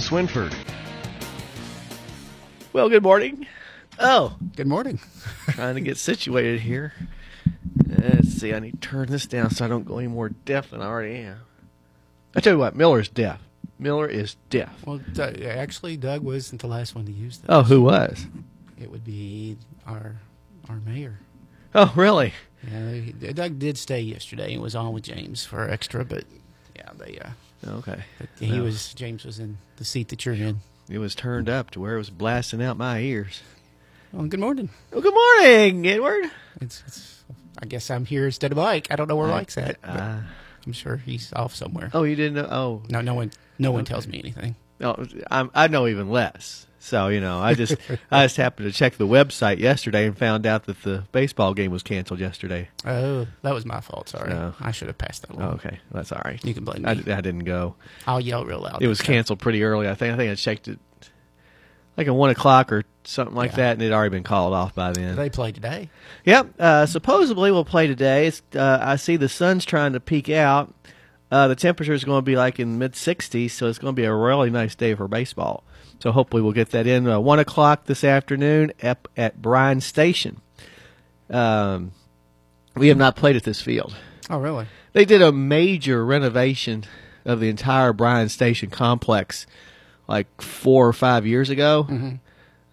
Swinford. Well, good morning. Oh, Good morning. trying to get situated here. Let's see. I need to turn this down so I don't go any more deaf than I already am. I tell you what, Miller's deaf. Miller is deaf. Well, Doug, actually, Doug wasn't the last one to use that. Oh, who was? It would be our our mayor. Oh, really? Yeah, Doug did stay yesterday and was on with James for extra, but yeah, they uh, Okay. but he No. was James was in the seat that you're in. It was turned up to where it was blasting out my ears. Well, good morning. Well, good morning, Edward. It's, it's I guess I'm here instead of Mike. I don't know where Mike's at. Uh, I'm sure he's off somewhere. oh, you didn't know? Oh, No, no one, no one tells me anything. No, I'm, I know even less. So you know, I just I just happened to check the website yesterday and found out that the baseball game was canceled yesterday. Oh, that was my fault. Sorry, No. I should have passed that Oh, along. okay, that's all right. You can blame I, me. I didn't go. I'll yell real loud. It was canceled pretty early. I think. I think I checked it like at one o'clock or something like Yeah. that, and it had already been called off by then. They play today. Yep. Uh, supposedly we'll play today. It's, uh, I see the sun's trying to peek out. Uh, the temperature is going to be like in mid 60s, so it's going to be a really nice day for baseball. So hopefully we'll get that in. Uh, one o'clock this afternoon up at Bryan Station. Um, we have not played at this field. Oh, really? They did a major renovation of the entire Bryan Station complex like four or five years ago, Mm-hmm.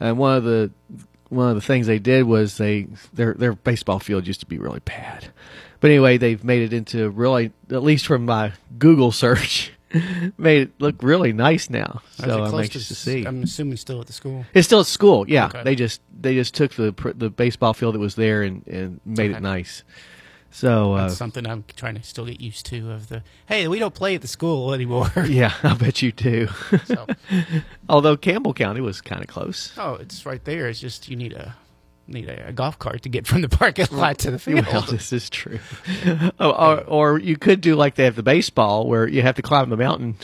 and one of the one of the things they did was they their their baseball field used to be really bad, but anyway they've made it into really at least from my Google search made it look really nice now. So I'm anxious to s- see. I'm assuming still at the school. It's still at school, yeah. Okay. They just they just took the the baseball field that was there and, and made it nice. So uh, That's something I'm trying to still get used to. Of the hey, we don't play at the school anymore. yeah, I bet you do. so, Although Campbell County was kind of close. oh, it's right there. It's just you need a need a, golf cart to get from the parking lot to the field. Well, this is true. oh, or, or you could do like they have the baseball, where you have to climb the mountain.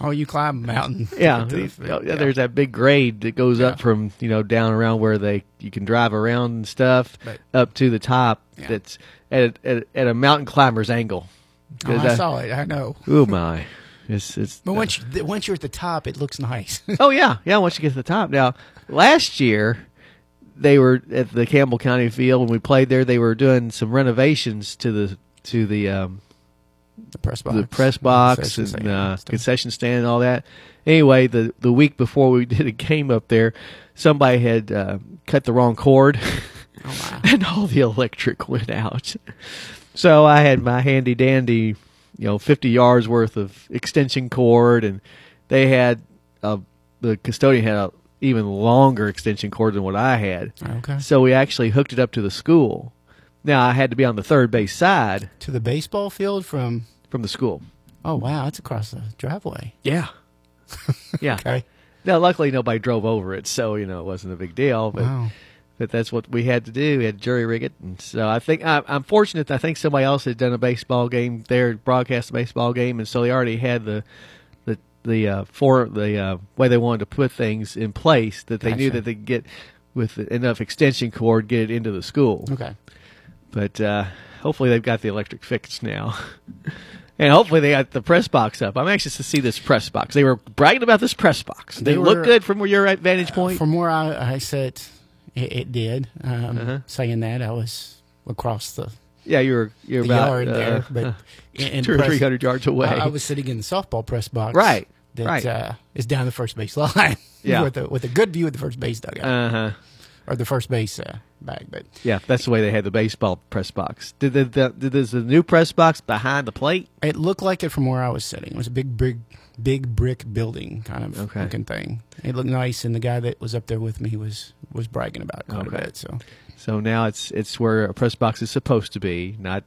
oh, you climb a mountain. Yeah, the yeah, there's that big grade that goes up from you know down around where they you can drive around and stuff But- up to the top. Yeah. That's at, a- at at a mountain climber's angle. Oh, I That- saw it. I know. Oh my! It's it's. But once you, once you're at the top, it looks nice. oh yeah, yeah. Once you get to the top. Now, last year they were at the Campbell County Field when we played there. They were doing some renovations to the to the um, the press box. the press box and stand uh, concession stand and all that. Anyway, the the week before we did a game up there, somebody had uh, cut the wrong cord, Oh, wow. and all the electric went out. So I had my handy dandy, you know, fifty yards worth of extension cord, and they had a the custodian had a even longer extension cord than what I had. Okay. So we actually hooked it up to the school. Now I had to be on the third base side To the baseball field from. from the school. Oh wow, that's across the driveway. Yeah. Yeah. Okay. Now, luckily, nobody drove over it, so you know it wasn't a big deal. But, Wow. but that's what we had to do. We had to jury rig it, and so I think I, I'm fortunate. I think somebody else had done a baseball game there, broadcast a baseball game, and so they already had the the uh, for the uh, way they wanted to put things in place that they knew that they could get with enough extension cord get it into the school. Okay. But uh, hopefully, they've got the electric fixed now. And hopefully they got the press box up. I'm anxious to see this press box. They were bragging about this press box. They, They look good from where your vantage point. From where I, I sat, it, it did. Um, Uh-huh. Saying that, I was across the, Yeah, you're you're about yard uh, there, but in two or three hundred yards away. I, I was sitting in the softball press box, Right, That right. Uh, is down the first base line. Yeah. with a with a good view of the first base dugout uh huh. or the first base uh, bag. But Yeah, that's the way they had the baseball press box. Did the, the did this the new press box behind the plate? it looked like it from where I was sitting. It was a big, big, big brick building kind of Okay. looking thing. It looked nice, and the guy that was up there with me was was bragging about it quite Okay. a bit. So So now it's it's where a press box is supposed to be, not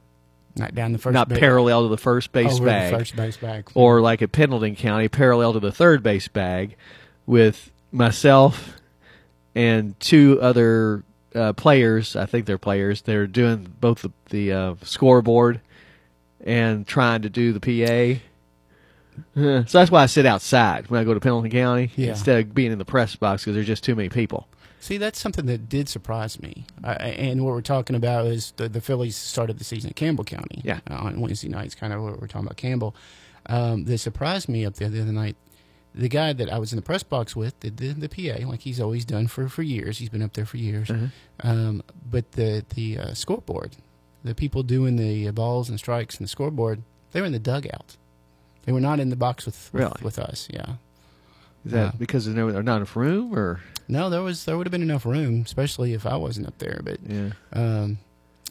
not down the first, not base, parallel to the first base over bag, the first base bag, or like at Pendleton County, parallel to the third base bag, with myself and two other uh, players. I think they're players. They're doing both the, the uh, scoreboard and trying to do the PA. So that's why I sit outside when I go to Pendleton County Yeah. instead of being in the press box because there's just too many people. See, that's something that did surprise me. Uh, and what we're talking about is the, the Fillies started the season at Campbell County. Yeah. uh, on Wednesday nights, kind of what we're talking about Campbell. Um, that surprised me up there the other night. the guy that I was in the press box with did the, the PA like he's always done for, for years. He's been up there for years. Uh-huh. Um, but the the uh, scoreboard, the people doing the balls and strikes and the scoreboard, they were in the dugout. They were not in the box with with, Really? with us. Yeah. Is that Yeah. because there's no, there's not enough room, or No, there was there would have been enough room, especially if I wasn't up there. But yeah? um,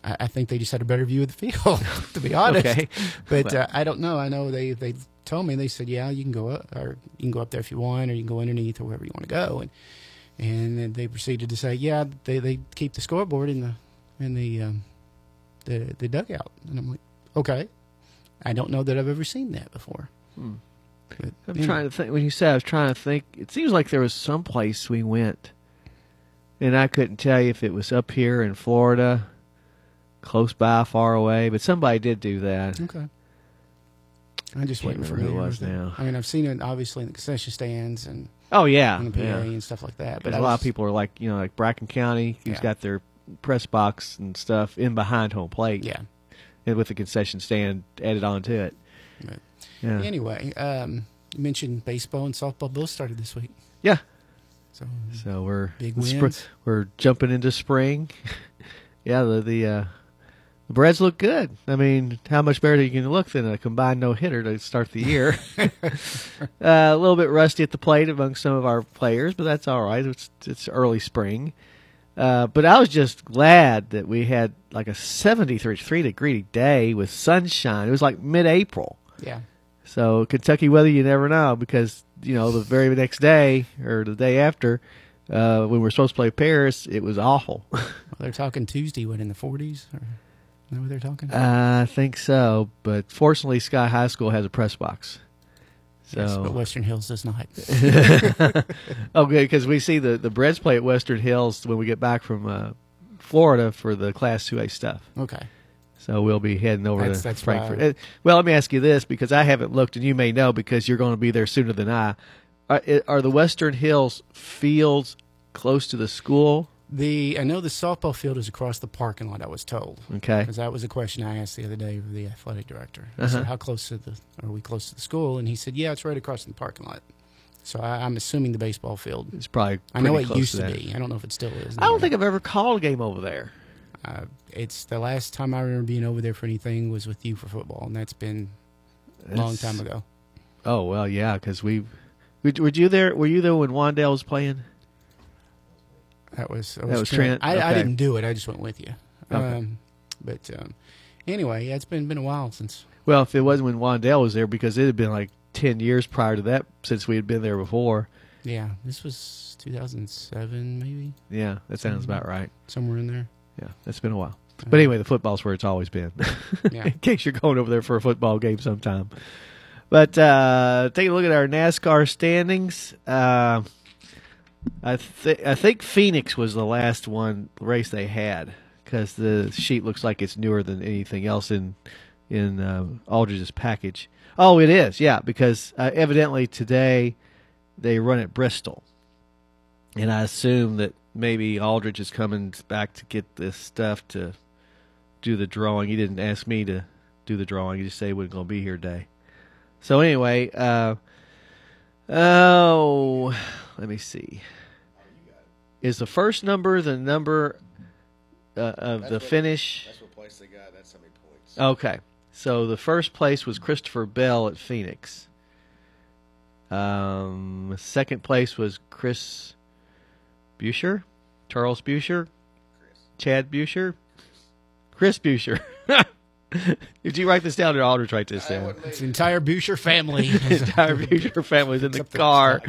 I, I think they just had a better view of the field, to be honest. Okay, But uh, I don't know. I know they they told me they said, yeah, you can go up or you can go up there if you want, or you can go underneath or wherever you want to go. And and then they proceeded to say, yeah, they they keep the scoreboard in the in the um, the the dugout. And I'm like, okay. I don't know that I've ever seen that before. Hmm. But, I'm know, trying to think. When you said, I was trying to think. It seems like there was some place we went, and I couldn't tell you if it was up here in Florida, close by, far away. But somebody did do that. Okay. I'm just waiting for who it was now. I mean, I've seen it obviously in the concession stands and Oh yeah, on the yeah. and stuff like that. But a lot of people are like, you know, like Bracken County, who's Yeah. got their press box and stuff in behind home plate, yeah. and with the concession stand added onto it. Right. Yeah, Anyway, um, you mentioned baseball and softball both started this week. yeah. So So we're big wins. we're jumping into spring. yeah, the the uh, the Breds look good. I mean, how much better you can look than a combined no hitter to start the year? uh, a little bit rusty at the plate among some of our players, but that's all right. It's it's early spring. Uh, but I was just glad that we had like a 73 degree day with sunshine. It was like mid April. yeah. So Kentucky weather, you never know because you know the very next day or the day after, uh, when we're supposed to play Paris, it was awful. Well, they're talking Tuesday. What in the 40s? Or, is that what they're talking? I think so, but fortunately, Scott High School has a press box. So yes, but Western Hills does not. okay, because we see the the Breads play at Western Hills when we get back from uh, Florida for the Class Two A stuff. Okay. So we'll be heading over That's- to that's Frankfort. why- Uh, Well, let me ask you this because I haven't looked, and you may know because you're going to be there sooner than I. Are, are the Western Hills fields close to the school? The I know the softball field is across the parking lot. I was told Okay. because that was a question I asked the other day of the athletic director. I Uh-huh. said, "How close to the are we close to the school?" And he said, "Yeah, it's right across the parking lot." So I, I'm assuming the baseball field. It's probably. I know it used to, that. be. I don't know if it still is. I don't think I've ever called a game over there. Uh, it's the last time I remember being over there for anything was with you for football, and that's been a long That's- time ago. Oh well, yeah, because we. Were were you there? Were you there when Wandale was playing? That was that was Trent? I, I Okay. didn't do it. I just went with you. Okay. Um, but um, anyway, yeah, it's been been a while since. Well, if it wasn't when Wandale was there, because it had been like ten years prior to that since we had been there before. Yeah, this was 2007, maybe Yeah, that sounds about right. somewhere in there. Yeah, it's been a while. But anyway, the football's where it's always been. Yeah. in case you're going over there for a football game sometime. But uh, take a look at our NASCAR standings. Uh, I think I think Phoenix was the last one race they had because the sheet looks like it's newer than anything else in in uh, Aldridge's package. Oh, it is, yeah, because uh, evidently today they run at Bristol, and I assume that maybe Aldridge is coming back to get this stuff to do the drawing. He didn't ask me to do the drawing. He just said he wasn't going to be here today. So anyway, uh, oh, let me see. Is the first number the number uh, of the finish? That's what place they got. That's how many points. Okay. So the first place was Christopher Bell at Phoenix. Um, second place was Chris Busher, Charles Busher, Chad Busher, Chris Busher. Did you write this down or Aldridge write this down? It's the entire Boucher family. The entire Busher family's in the car.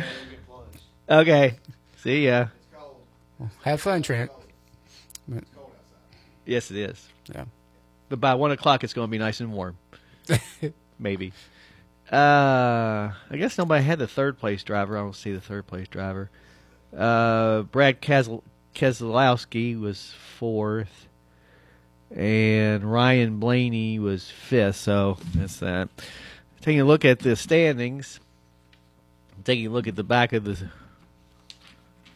Okay. See ya. Have fun, Trent. Yes, it is. Yeah. But by one o'clock, it's going to be nice and warm. Maybe. Uh, I guess nobody had the third place driver. I don't see the third place driver. Uh, Brad Keselowski was fourth, and Ryan Blaney was fifth. So that's that. Taking a look at the standings, taking a look at the back of the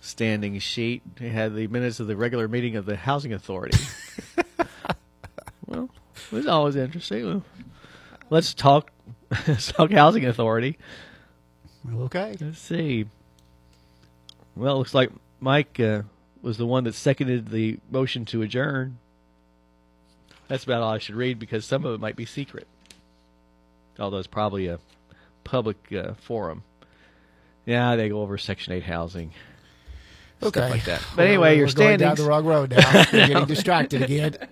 standing sheet, they had the minutes of the regular meeting of the Housing Authority. well, it was always interesting. Well, let's talk. let's talk Housing Authority. Okay. Let's see. Well, it looks like Mike uh, was the one that seconded the motion to adjourn. That's about all I should read because some of it might be secret. Although it's probably a public uh, forum. Yeah, they go over Section 8 housing. Okay. Stuff like that. But Well, anyway, we're your going down the wrong road now. You're getting distracted again.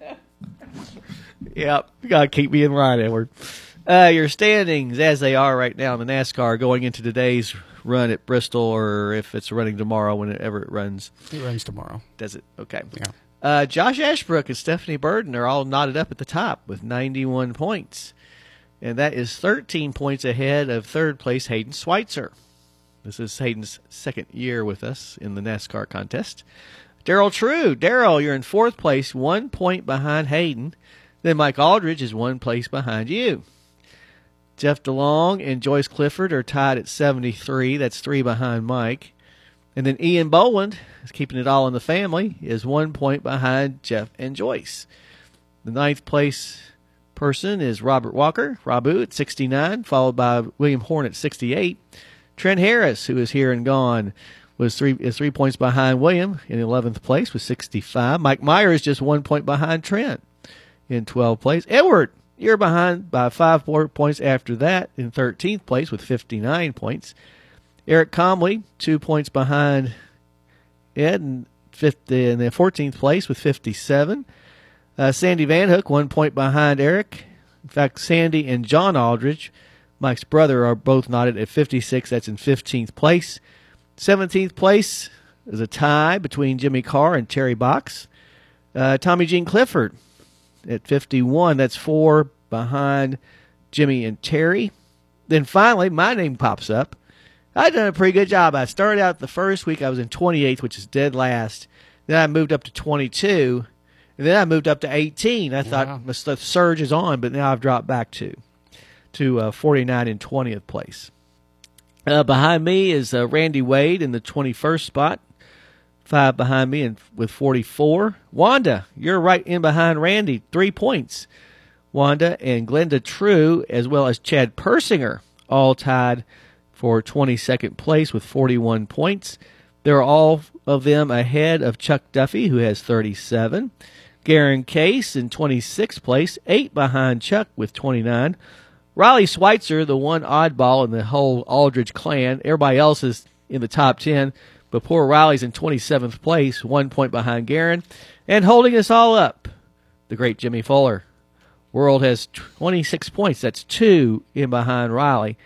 Yep, you gotta keep me in line, Edward. Uh, your standings as they are right now in the NASCAR going into today's run at Bristol, or if it's running tomorrow, whenever it runs. It runs tomorrow. Does it? Okay. Yeah. Uh, Josh Ashbrook and Stephanie Burden are all knotted up at the top with 91 points. And that is 13 points ahead of third place Hayden Schweitzer. This is Hayden's second year with us in the NASCAR contest. Daryl True. Daryl, you're in fourth place, one point behind Hayden. Then Mike Aldridge is one place behind you. Jeff DeLong and Joyce Clifford are tied at 73. That's three behind Mike. And then Ian Boland is keeping it all in the family, is one point behind Jeff and Joyce. The ninth place person is Robert Walker, Rabu at 69, followed by William Horn at 68. Trent Harris, who is here and gone, was three is three points behind William in 11th place with 65. Mike Meyer is just one point behind Trent in 12th place. Edward, you're behind by five more points after that in 13th place with 59 points. Eric Comley, two points behind Ed, fifth in the 14th place with 57. Uh, Sandy Van Hook, one point behind Eric. In fact, Sandy and John Aldridge, Mike's brother, are both knotted at 56. That's in 15th place. 17th place is a tie between Jimmy Carr and Terry Box. Uh, Tommy Jean Clifford at 51. That's four behind Jimmy and Terry. Then finally, my name pops up. I've done a pretty good job. I started out the first week, I was in 28th, which is dead last. Then I moved up to 22. And then I moved up to 18. I thought the the surge is on, but now I've dropped back to to uh, 49 and 20th place. Uh, behind me is uh, Randy Wade in the 21st spot. Five behind me and with 44. Wanda, you're right in behind Randy, three points. Wanda and Glenda True, as well as Chad Persinger, all tied for 22nd place with 41 points. They're all of them ahead of Chuck Duffy, who has 37. Garen Case in 26th place, eight behind Chuck with 29. Riley Schweitzer, the one oddball in the whole Aldridge clan. Everybody else is in the top 10, but poor Riley's in 27th place, one point behind Garen. And holding us all up, the great Jimmy Fuller. World has 26 points. That's two in behind Riley.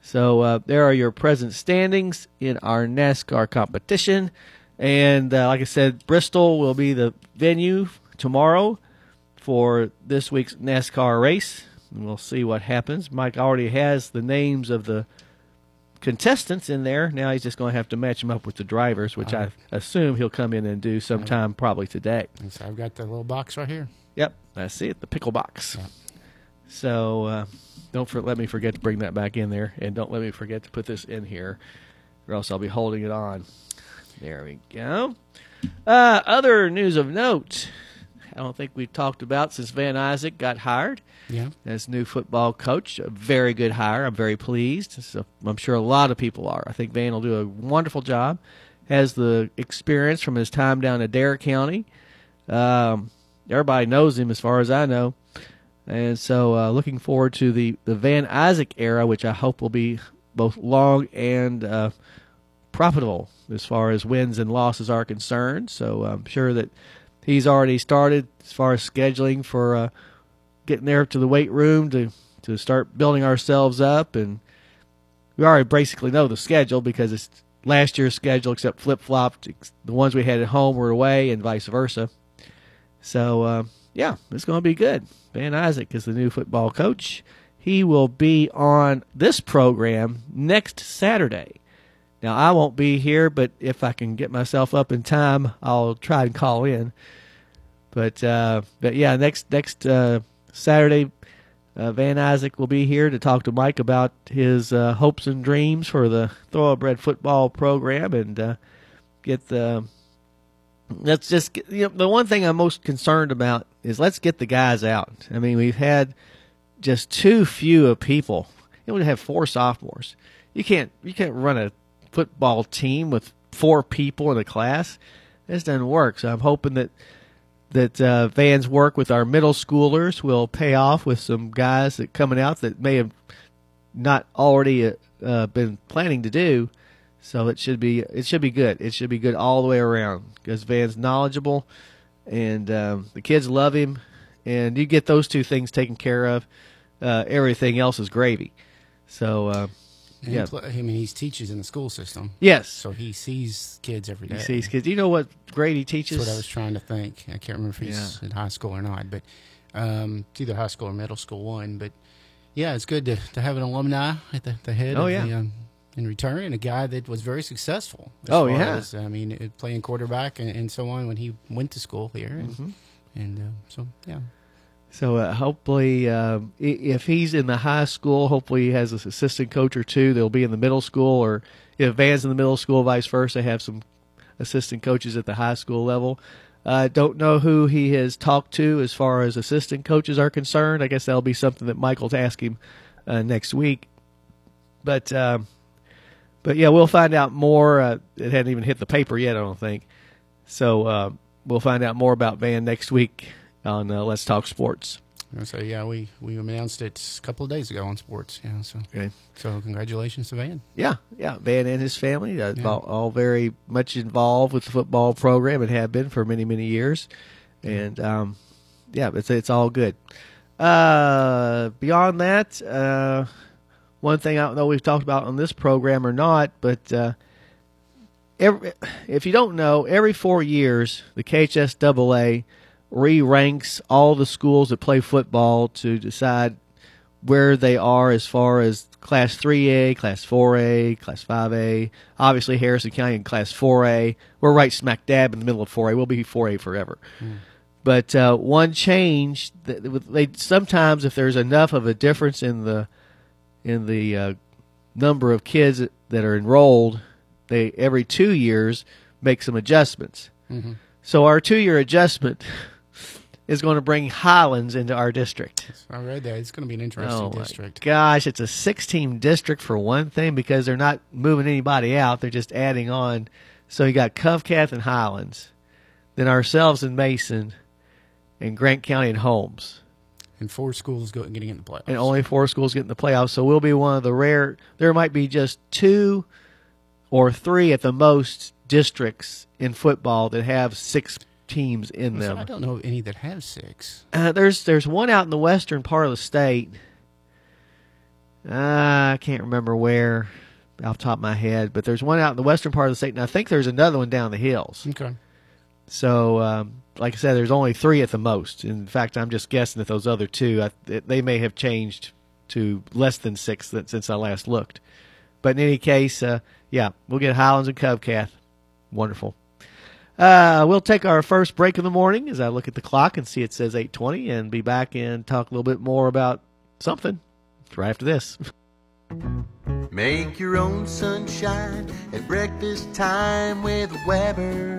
So uh, there are your present standings in our NASCAR competition. And uh, like I said, Bristol will be the venue tomorrow for this week's NASCAR race. And we'll see what happens. Mike already has the names of the contestants in there. Now he's just going to have to match them up with the drivers, which I assume he'll come in and do sometime probably today. So I've got the little box right here. Yep, I see it, the pickle box. Yeah. So uh, don't for, let me forget to bring that back in there, and don't let me forget to put this in here, or else I'll be holding it on. There we go. Uh, other news of note. I don't think we've talked about since Van Isaac got hired Yeah. as new football coach. A very good hire. I'm very pleased. So I'm sure a lot of people are. I think Van will do a wonderful job. Has the experience from his time down in Dare County. Um, everybody knows him as far as I know. And so uh, looking forward to the, the Van Isaac era, which I hope will be both long and uh, profitable as far as wins and losses are concerned. So I'm sure that he's already started as far as scheduling for uh, getting there to the weight room to, to start building ourselves up. And we already basically know the schedule because it's last year's schedule, except flip flopped. The ones we had at home were away, and vice versa. So, uh, yeah, it's going to be good. Van Isaac is the new football coach. He will be on this program next Saturday. Now, I won't be here, but if I can get myself up in time, I'll try and call in. But, uh, but yeah, next next uh, Saturday, uh, Van Isaac will be here to talk to Mike about his uh, hopes and dreams for the Thoroughbred football program and uh, get the let's just get, you know the one thing I'm most concerned about is let's get the guys out. I mean, we've had just too few of people. You know, we have four sophomores, you can't you can't run a football team with four people in a class. This doesn't work. So I'm hoping that that uh, Van's work with our middle schoolers will pay off with some guys that coming out that may have not already uh, uh, been planning to do. So it should be it should be good. It should be good all the way around because Van's knowledgeable, and um, the kids love him. And you get those two things taken care of, uh, everything else is gravy. So uh, And yeah, pl- I mean, he teaches in the school system, yes, so he sees kids every day. he sees kids. Do you know what grade he That's teaches? what I was trying to think. I can't remember if he's in high school or not, but um, it's either high school or middle school one. But yeah, it's good to, to have an alumni at the, the head Oh, of yeah. the, um, in return, and a guy that was very successful. as Oh, far yeah. as, I mean, playing quarterback and, and so on when he went to school here, and, Mm-hmm. and uh, so yeah. So uh, hopefully, i- if he's in the high school, hopefully he has an assistant coach or two. They'll be in the middle school, or if Van's in the middle school, vice versa. They have some assistant coaches at the high school level. Uh, don't know who he has talked to as far as assistant coaches are concerned. I guess that'll be something that Michael's asking uh, next week. But um, but yeah, we'll find out more. Uh, it hadn't even hit the paper yet, I don't think. So uh, we'll find out more about Van next week on uh, Let's Talk Sports. So yeah, we, we announced it a couple of days ago on sports. Yeah, so Okay. so congratulations to Van. Yeah, yeah. Van and his family, uh, Yeah. all, all very much involved with the football program and have been for many, many years. And um, yeah, it's it's all good. Uh, beyond that, uh, one thing I don't know we've talked about on this program or not, but uh, every, if you don't know, every four years the KHSAA re-ranks all the schools that play football to decide where they are as far as class 3A, class 4A, class 5A. Obviously, Harrison County in class 4A. We're right smack dab in the middle of 4A. We'll be 4A forever. But uh, one change, that they sometimes if there's enough of a difference in the in the uh, number of kids that are enrolled, they every two years make some adjustments. Mm-hmm. So our two year adjustment is going to bring Highlands into our district. I read that. It's going to be an interesting Oh district. gosh, it's a six team district for one thing because they're not moving anybody out; they're just adding on. So you got Covcath and Highlands, then ourselves and Mason, and Grant County and Holmes, And four schools getting into playoffs. and only four schools getting in the playoffs. So we'll be one of the rare. There might be just two or three at the most districts in football that have six teams in them. I don't know of any that have six. Uh, there's there's one out in the western part of the state. Uh, I can't remember where off the top of my head, but there's one out in the western part of the state, and I think there's another one down the hills. Okay. So, um, like I said, there's only three at the most. In fact, I'm just guessing that those other two, I, they may have changed to less than six that, since I last looked. But in any case, uh, yeah, we'll get Highlands and Covcath. Wonderful. Uh, we'll take our first break of the morning as I look at the clock and see it says 8:20, and be back and talk a little bit more about something right after this. Make your own sunshine at breakfast time with Webber.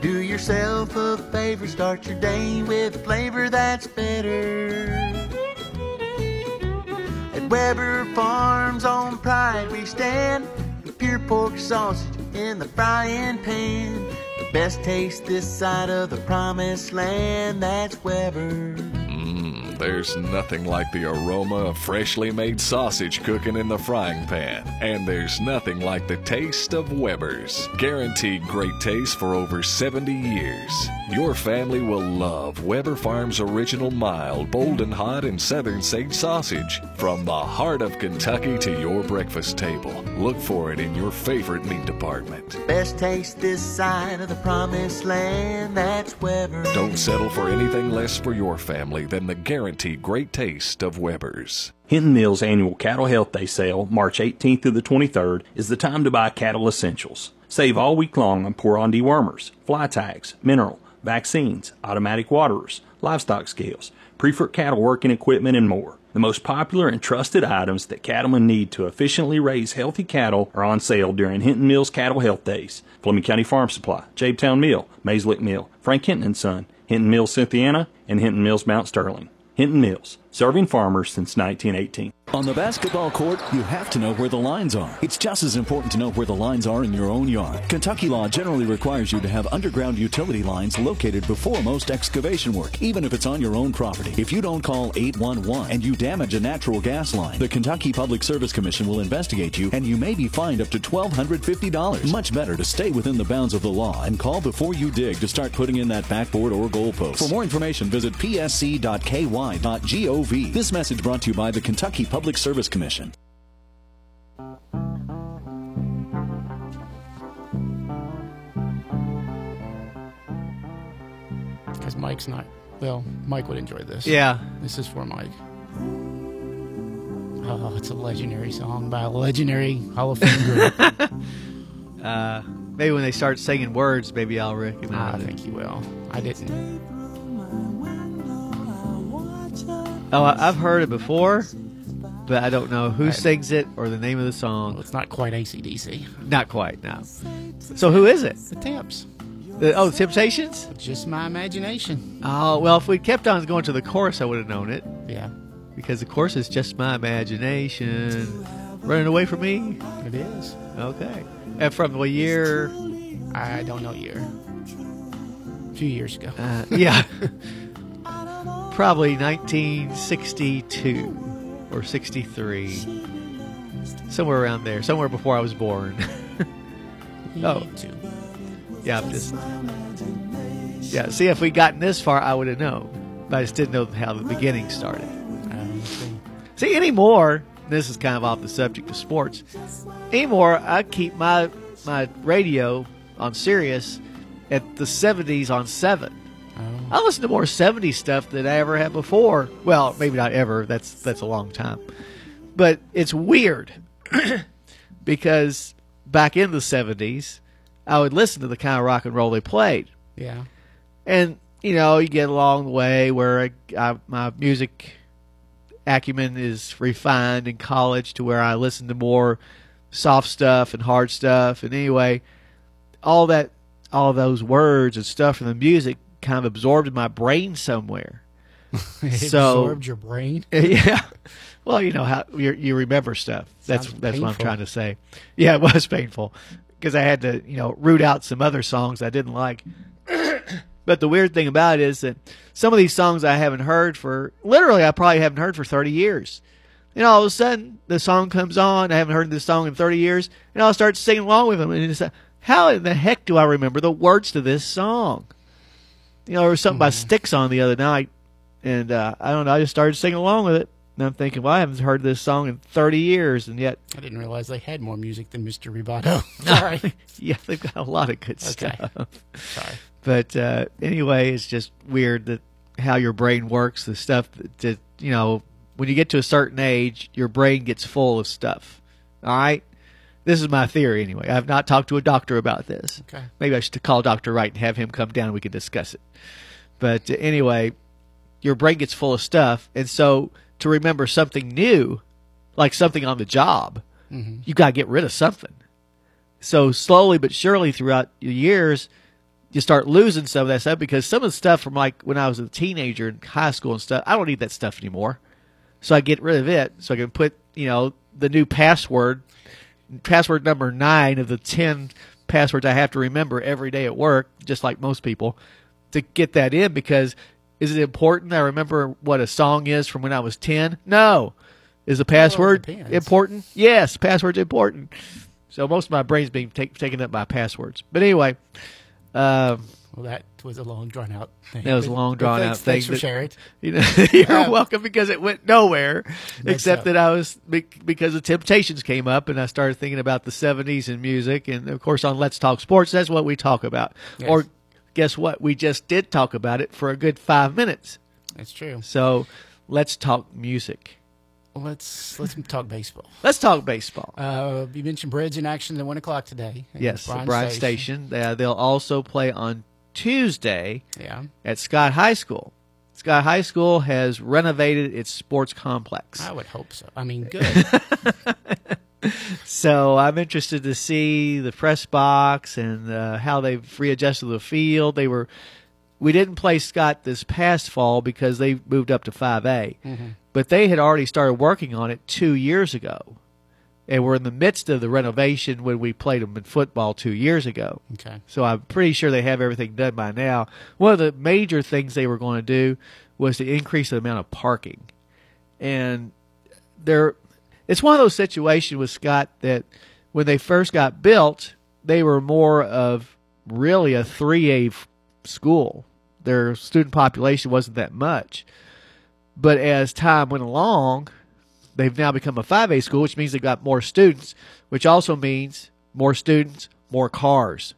Do yourself a favor, start your day with flavor that's better. At Webber Farms on Pride we stand with pure pork sausage in the frying pan. The best taste this side of the promised land, that's Webber. There's nothing like the aroma of freshly made sausage cooking in the frying pan. And there's nothing like the taste of Webber's. Guaranteed great taste for over 70 years. Your family will love Webber Farms original mild, bold and hot, and southern sage sausage. From the heart of Kentucky to your breakfast table. Look for it in your favorite meat department. Best taste this side of the promised land, that's Webber. Don't settle for anything less for your family than the guaranteed great taste of Webber's. Hinton Mills annual Cattle Health Day sale, March 18th through the 23rd, is the time to buy cattle essentials. Save all week long on pour-on dewormers, fly tags, mineral, vaccines, automatic waterers, livestock scales, Priefert cattle working equipment, and more. The most popular and trusted items that cattlemen need to efficiently raise healthy cattle are on sale during Hinton Mills Cattle Health Days. Fleming County Farm Supply, Jabetown Mill, Mayslick Mill, Frank Hinton Son, Hinton Mills Cynthiana, and Hinton Mills Mount Sterling. Hinton Mills, serving farmers since 1918. On the basketball court, you have to know where the lines are. It's just as important to know where the lines are in your own yard. Kentucky law generally requires you to have underground utility lines located before most excavation work, even if it's on your own property. If you don't call 811 and you damage a natural gas line, the Kentucky Public Service Commission will investigate you and you may be fined up to $1,250. Much better to stay within the bounds of the law and call before you dig to start putting in that backboard or goalpost. For more information, visit psc.ky.gov. This message brought to you by the Kentucky Public Service Commission. Because Mike's not. Well, Mike would enjoy this. Yeah. This is for Mike. Oh, it's a legendary song by a legendary Hall of Fame group. Uh, maybe when they start singing words, maybe I'll I recognize it. think you will. I didn't. Oh, I've heard it before, but I don't know who Right. sings it or the name of the Well, song. it's not quite ACDC. Not quite, no. So who is it? The Temps. The, oh, the Temptations? Just my imagination. Oh, well, if we'd kept on going to the chorus, I would have known it. Yeah, Because the chorus is just my imagination running away from me. it is. Okay. And from what year? I don't know year. A few years ago. Uh, yeah. Probably 1962 or 63. Somewhere around there. Somewhere before I was born. oh. Yeah, I'm just. Yeah, see, if we'd gotten this far, I would have known. But I just didn't know how the beginning started. See. See, anymore, this is kind of off the subject of sports. Anymore, I keep my my radio on Sirius at the 70s on 7. Oh, I listen to more 70s stuff than I ever have before. Well, maybe not ever. That's that's a long time. But it's weird because back in the 70s, I would listen to the kind of rock and roll they played. yeah. And you know, you get along the way where I, I, my music acumen is refined in college to where I listen to more soft stuff and hard stuff. And anyway, all that, all those words and stuff from the music kind of absorbed in my brain somewhere. It So- absorbed your brain. yeah. Well, you know how you you remember stuff. That's Sounds that's what I'm trying to say. Yeah, it was painful because I had to you know root out some other songs I didn't like. but the weird thing about it is that some of these songs I haven't heard for literally I probably haven't heard for 30 years. And all of a sudden the song comes on. I haven't heard this song in 30 years, and I'll start singing along with them. And it's like, how in the heck do I remember the words to this song? You know, there was something by Styx on the other night, and uh, I don't know. I just started singing along with it, and I'm thinking, well, I haven't heard this song in 30 years, and yet, I didn't realize they had more music than Mr. Roboto. Sorry. yeah, they've got a lot of good Okay. stuff. Sorry. But uh, anyway, it's just weird that how your brain works. The stuff that, that you know, when you get to a certain age, your brain gets full of stuff. All right, this is my theory anyway. I've not talked to a doctor about this. Okay. Maybe I should call Doctor Wright and have him come down. and We could discuss it. But uh, anyway, your brain gets full of stuff, and so to remember something new, like something on the job, you got to get rid of something. So slowly but surely throughout the years, you start losing some of that stuff because some of the stuff from like when I was a teenager in high school and stuff, I don't need that stuff anymore. So I get rid of it so I can put, you know, the new password, password number nine of the 10 passwords I have to remember every day at work, just like most people, to get that in because is it important I remember what a song is from when I was 10? No. Is the password depends. important? Yes, password's important. So most of my brain's being take, taken up by passwords. But anyway, um, Well, that was a long, drawn out thing. That was a long, drawn thanks, out thing Thanks for sharing. you know, you're Uh, welcome because it went nowhere. Except up. that I was because the Temptations came up, and I started thinking about the '70s and music, and of course on Let's Talk Sports, that's what we talk about. Yes. Or guess what? We just did talk about it for a good five minutes. That's true. So let's talk music. Let's let's talk baseball. Let's talk baseball. Uh, you mentioned Breds in action at one o'clock today. yes, Bryan Bryan Station. Uh, they'll also play on Tuesday Yeah, at Scott High School. Scott High School has renovated its sports complex. I would hope so. I mean, good. So I'm interested to see the press box and uh, how they've readjusted the field. They were we didn't play Scott this past fall because they moved up to 5A. But they had already started working on it two years ago. And we're in the midst of the renovation when we played them in football two years ago. Okay. So I'm pretty sure they have everything done by now. One of the major things they were going to do was to increase the amount of parking. And there it's one of those situations with Scott that when they first got built, they were more of really a three A school. Their student population wasn't that much. But as time went along, they've now become a 5A school, which means they've got more students, which also means more students, more cars.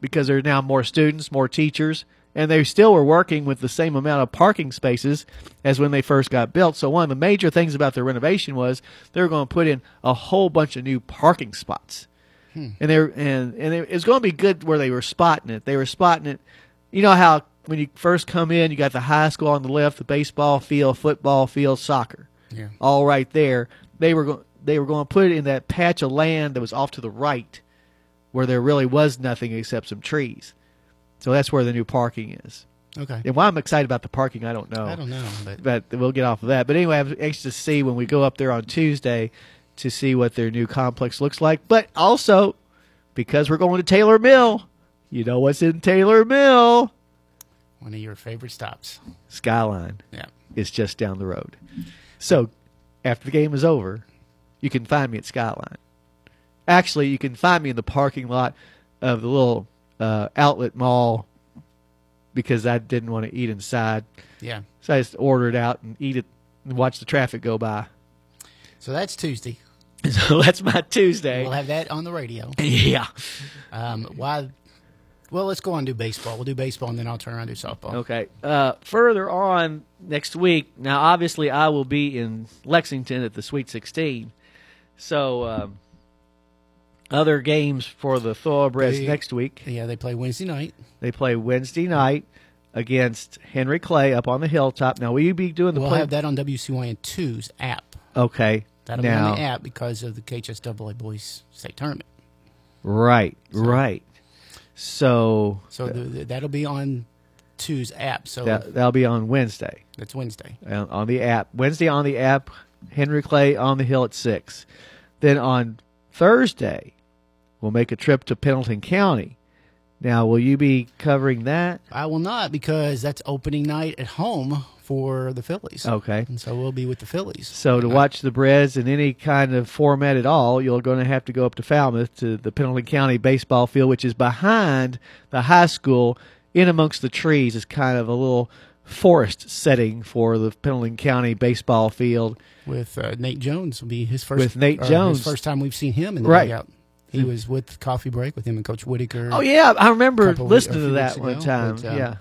Because there are now more students, more teachers, and they still were working with the same amount of parking spaces as when they first got built. So one of the major things about their renovation was they were going to put in a whole bunch of new parking spots. Hmm. And they were, and and it was going to be good where they were spotting it. They were spotting it. You know how when you first come in, you got the high school on the left, the baseball field, football field, soccer Yeah. all right there. They were going they were going to put it in that patch of land that was off to the right, where there really was nothing except some trees. So that's where the new parking is. Okay. And why I'm excited about the parking, I don't know. I don't know, but But we'll get off of that. But anyway, I'm anxious to see when we go up there on Tuesday to see what their new complex looks like. But also, because we're going to Taylor Mill, you know what's in Taylor Mill? one of your favorite stops. Skyline. Yeah. is just down the road. So after the game is over, you can find me at Skyline. Actually, you can find me in the parking lot of the little uh, outlet mall because I didn't want to eat inside. Yeah. So I just order it out and eat it and watch the traffic go by. So that's Tuesday. So that's my Tuesday. We'll have that on the radio. yeah. Um, why? Well, let's go on and do baseball. We'll do baseball, and then I'll turn around and do softball. Okay. Uh, further on next week, now obviously I will be in Lexington at the Sweet 16. So, um, other games for the Thoroughbreds They- next week. Yeah, they play Wednesday night. They play Wednesday night against Henry Clay up on the hilltop. Now, will you be doing the We'll play? have that on WCYN 2's app. Okay. That'll now, be on the app because of the KHSAA Boys State Tournament. Right, right. So, So the, the, that'll be on 2's app. So that, that'll be on Wednesday. that's Wednesday. uh, on the app. Wednesday on the app. Henry Clay on the hill at six. Then on Thursday, we'll make a trip to Pendleton County. Now, will you be covering that? I will not because that's opening night at home for the Fillies. Okay. And so we'll be with the Fillies. So to watch the Breds in any kind of format at all, you're going to have to go up to Falmouth to the Pendleton County baseball field, which is behind the high school, in amongst the trees. Is kind of a little forest setting for the Pendleton County baseball field. with uh, Nate Jones will be his first With Nate or Jones. his first time we've seen him in the Right. dugout. He was with Coffee Break with him and Coach Whitaker. Oh yeah, I remember listening to that one ago, time. but, um, yeah.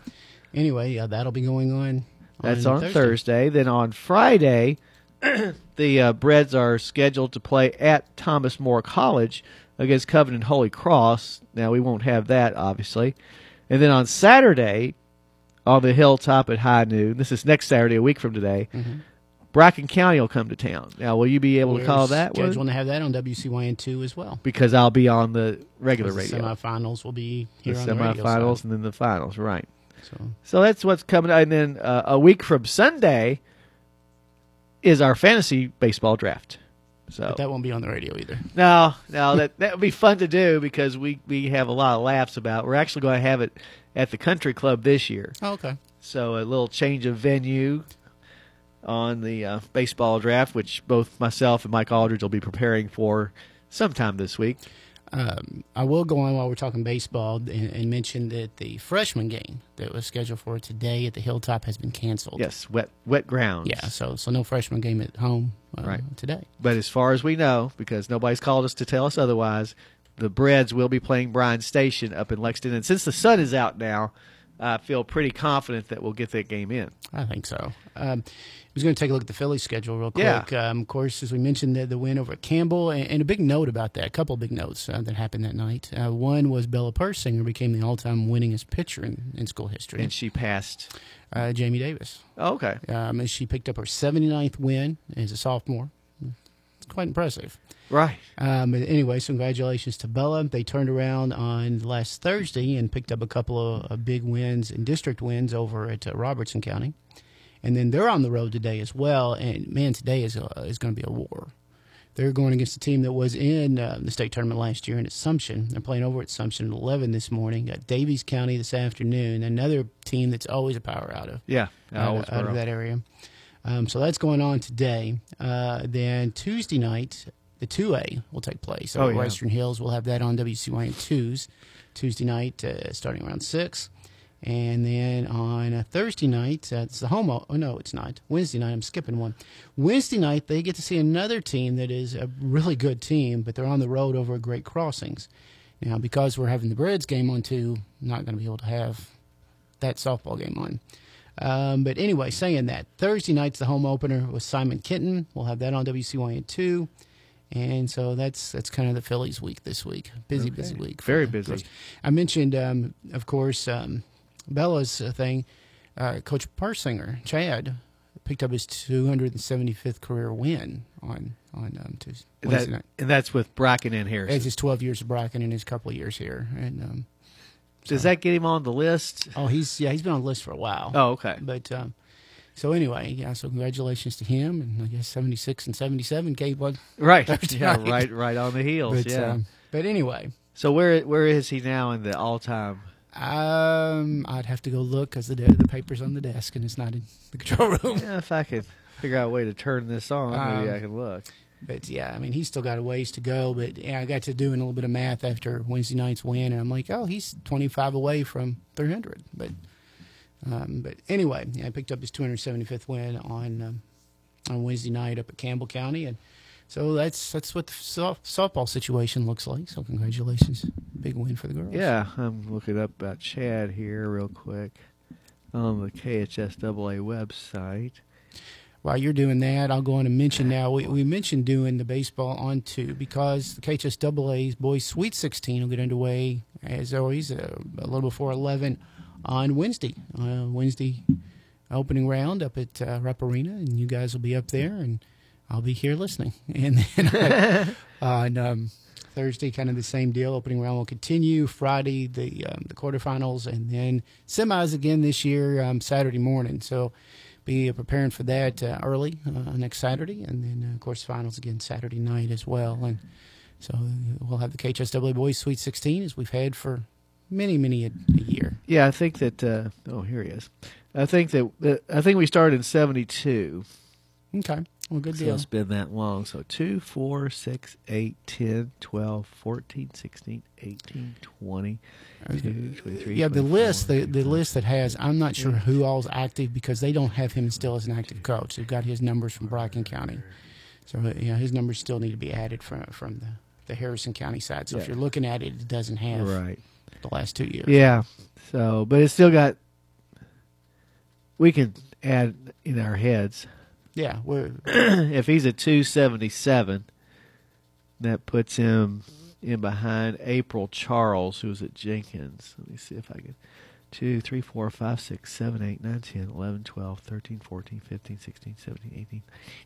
Anyway, yeah, that'll be going on. That's on Thursday. Then on Friday, the uh, Breds are scheduled to play at Thomas More College against Covington Holy Cross. Now we won't have that obviously. And then on Saturday, on the hilltop at high noon. This is next Saturday, a week from today. Bracken County will come to town. Now, will you be able to call that Scheduling want to have that on WCYN two as well. Because I'll be on the regular The radio. semifinals will be The here on the semifinals and then the finals, right? So So that's what's coming. And then uh, a week from Sunday is our fantasy baseball draft. So but that won't be on the radio either. no, no, that that would be fun to do because we we have a lot of laughs about. We're actually going to have it at the country club this year. Oh, okay. So a little change of venue on the uh, baseball draft, which both myself and Mike Aldridge will be preparing for sometime this week. Um, I will go on while we're talking baseball and, and mention that the freshman game that was scheduled for today at the Hilltop has been canceled. Yes, wet wet grounds. Yeah, so so no freshman game at home uh, Right. today. But as far as we know, because nobody's called us to tell us otherwise, the Breds will be playing Bryan Station up in Lexington. And since the sun is out now, I feel pretty confident that we'll get that game in. I think so. Um, I was going to take a look at the Fillies schedule real quick. Yeah. Um, of course, as we mentioned, the, the win over Campbell, and, and a big note about that. A couple of big notes uh, that happened that night. Uh, one was Bella Persinger became the all-time winningest pitcher in, in school history. And she passed. uh, Jamie Davis. Oh, okay. Um, and she picked up her 79th win as a sophomore. It's quite impressive. Right. Um, but anyway, so congratulations to Bella. They turned around on last Thursday and picked up a couple of, of big wins and district wins over at uh, Robertson County, and then they're on the road today as well. And man, today is uh, is going to be a war. They're going against a team that was in uh, the state tournament last year in Assumption. They're playing over at Assumption at 11 this morning. Got Daviess County this afternoon. Another team that's always a power out of Yeah. out, out of that area. Um, so that's going on today. Uh, then Tuesday night, the 2A will take place. So Oh, yeah. Western Hills, we'll have that on WCYN 2s Tuesday night, uh, starting around 6. And then on a Thursday night, uh, it's the home. Oh, no, it's not. Wednesday night, I'm skipping one. Wednesday night, they get to see another team that is a really good team, but they're on the road over at Great Crossings. Now, because we're having the Breds game on too, I'm not going to be able to have that softball game on. Um, but anyway, saying that Thursday night's the home opener with Simon Kenton. We'll have that on WCYN two, and so that's that's kind of the Fillies week this week. Busy, busy week. Very busy. I mentioned, um, of course, um, Bella's uh, thing. Uh, Coach Parsinger, Chad, picked up his 275th career win on on um, Tuesday, That, night. and that's with Bracken and It's Harrison. his 12 years of Bracken and his couple of years here, and um, Does that get him on the list? oh, he's yeah, he's been on the list for a while. Oh, okay. But um, so anyway, yeah. So congratulations to him, and I guess seventy six and seventy seven gave one. Right. Thursday Yeah, night. right right on the heels. But yeah. um, but anyway, so where where is he now in the all time? um, I'd have to go look because the the paper's on the desk and it's not in the control room. Yeah, if I could figure out a way to turn this on, maybe Um, I can look. But yeah, I mean, he's still got a ways to go. But yeah, I got to doing a little bit of math after Wednesday night's win, and I'm like, oh, he's 25 away from 300. But um, but anyway, yeah, I picked up his 275th win on um, on Wednesday night up at Campbell County, and so that's that's what the soft, softball situation looks like. So congratulations, big win for the girls. Yeah, I'm looking up about Chad here real quick on the KHSAA website. While you're doing that, I'll go on and mention now. We, we mentioned doing the baseball on two because the KHSAA's boys Sweet 16 will get underway as always uh, a little before 11 on Wednesday. Uh, Wednesday opening round up at uh, Rupp Arena, and you guys will be up there, and I'll be here listening. And then on um, Thursday, kind of the same deal. Opening round will continue. Friday, the um, the quarterfinals, and then semis again this year um, Saturday morning. So be uh, preparing for that uh, early uh, next Saturday, and then uh, of course finals again Saturday night as well. And so uh, we'll have the KHSAA boys Sweet 16 as we've had for many many a, a year. Yeah, I think that. Uh, oh, here he is. I think that. that I think we started in '72. Okay, well, good So deal. it's been that long. So 2, 4, 6, 8, 10, 12, 14, 16, 18, 20, 22, 23. Yeah, the list, the, the list that has, I'm not sure who all's active because they don't have him still as an active coach. They've got his numbers from Bracken County, so uh, yeah, his numbers still need to be added from from the, the Harrison County side. So if you're looking at it, it doesn't have Right. The last two years. Yeah. So, but it's still got. We can add in our heads yeah. If he's a 277, that puts him in behind April Charles, who's at Jenkins. Let me see if I can. 2, 3, 4, 5, 6, 7, 8, 9, 10, 11, 12, 13, 14, 15, 16, 17, 18,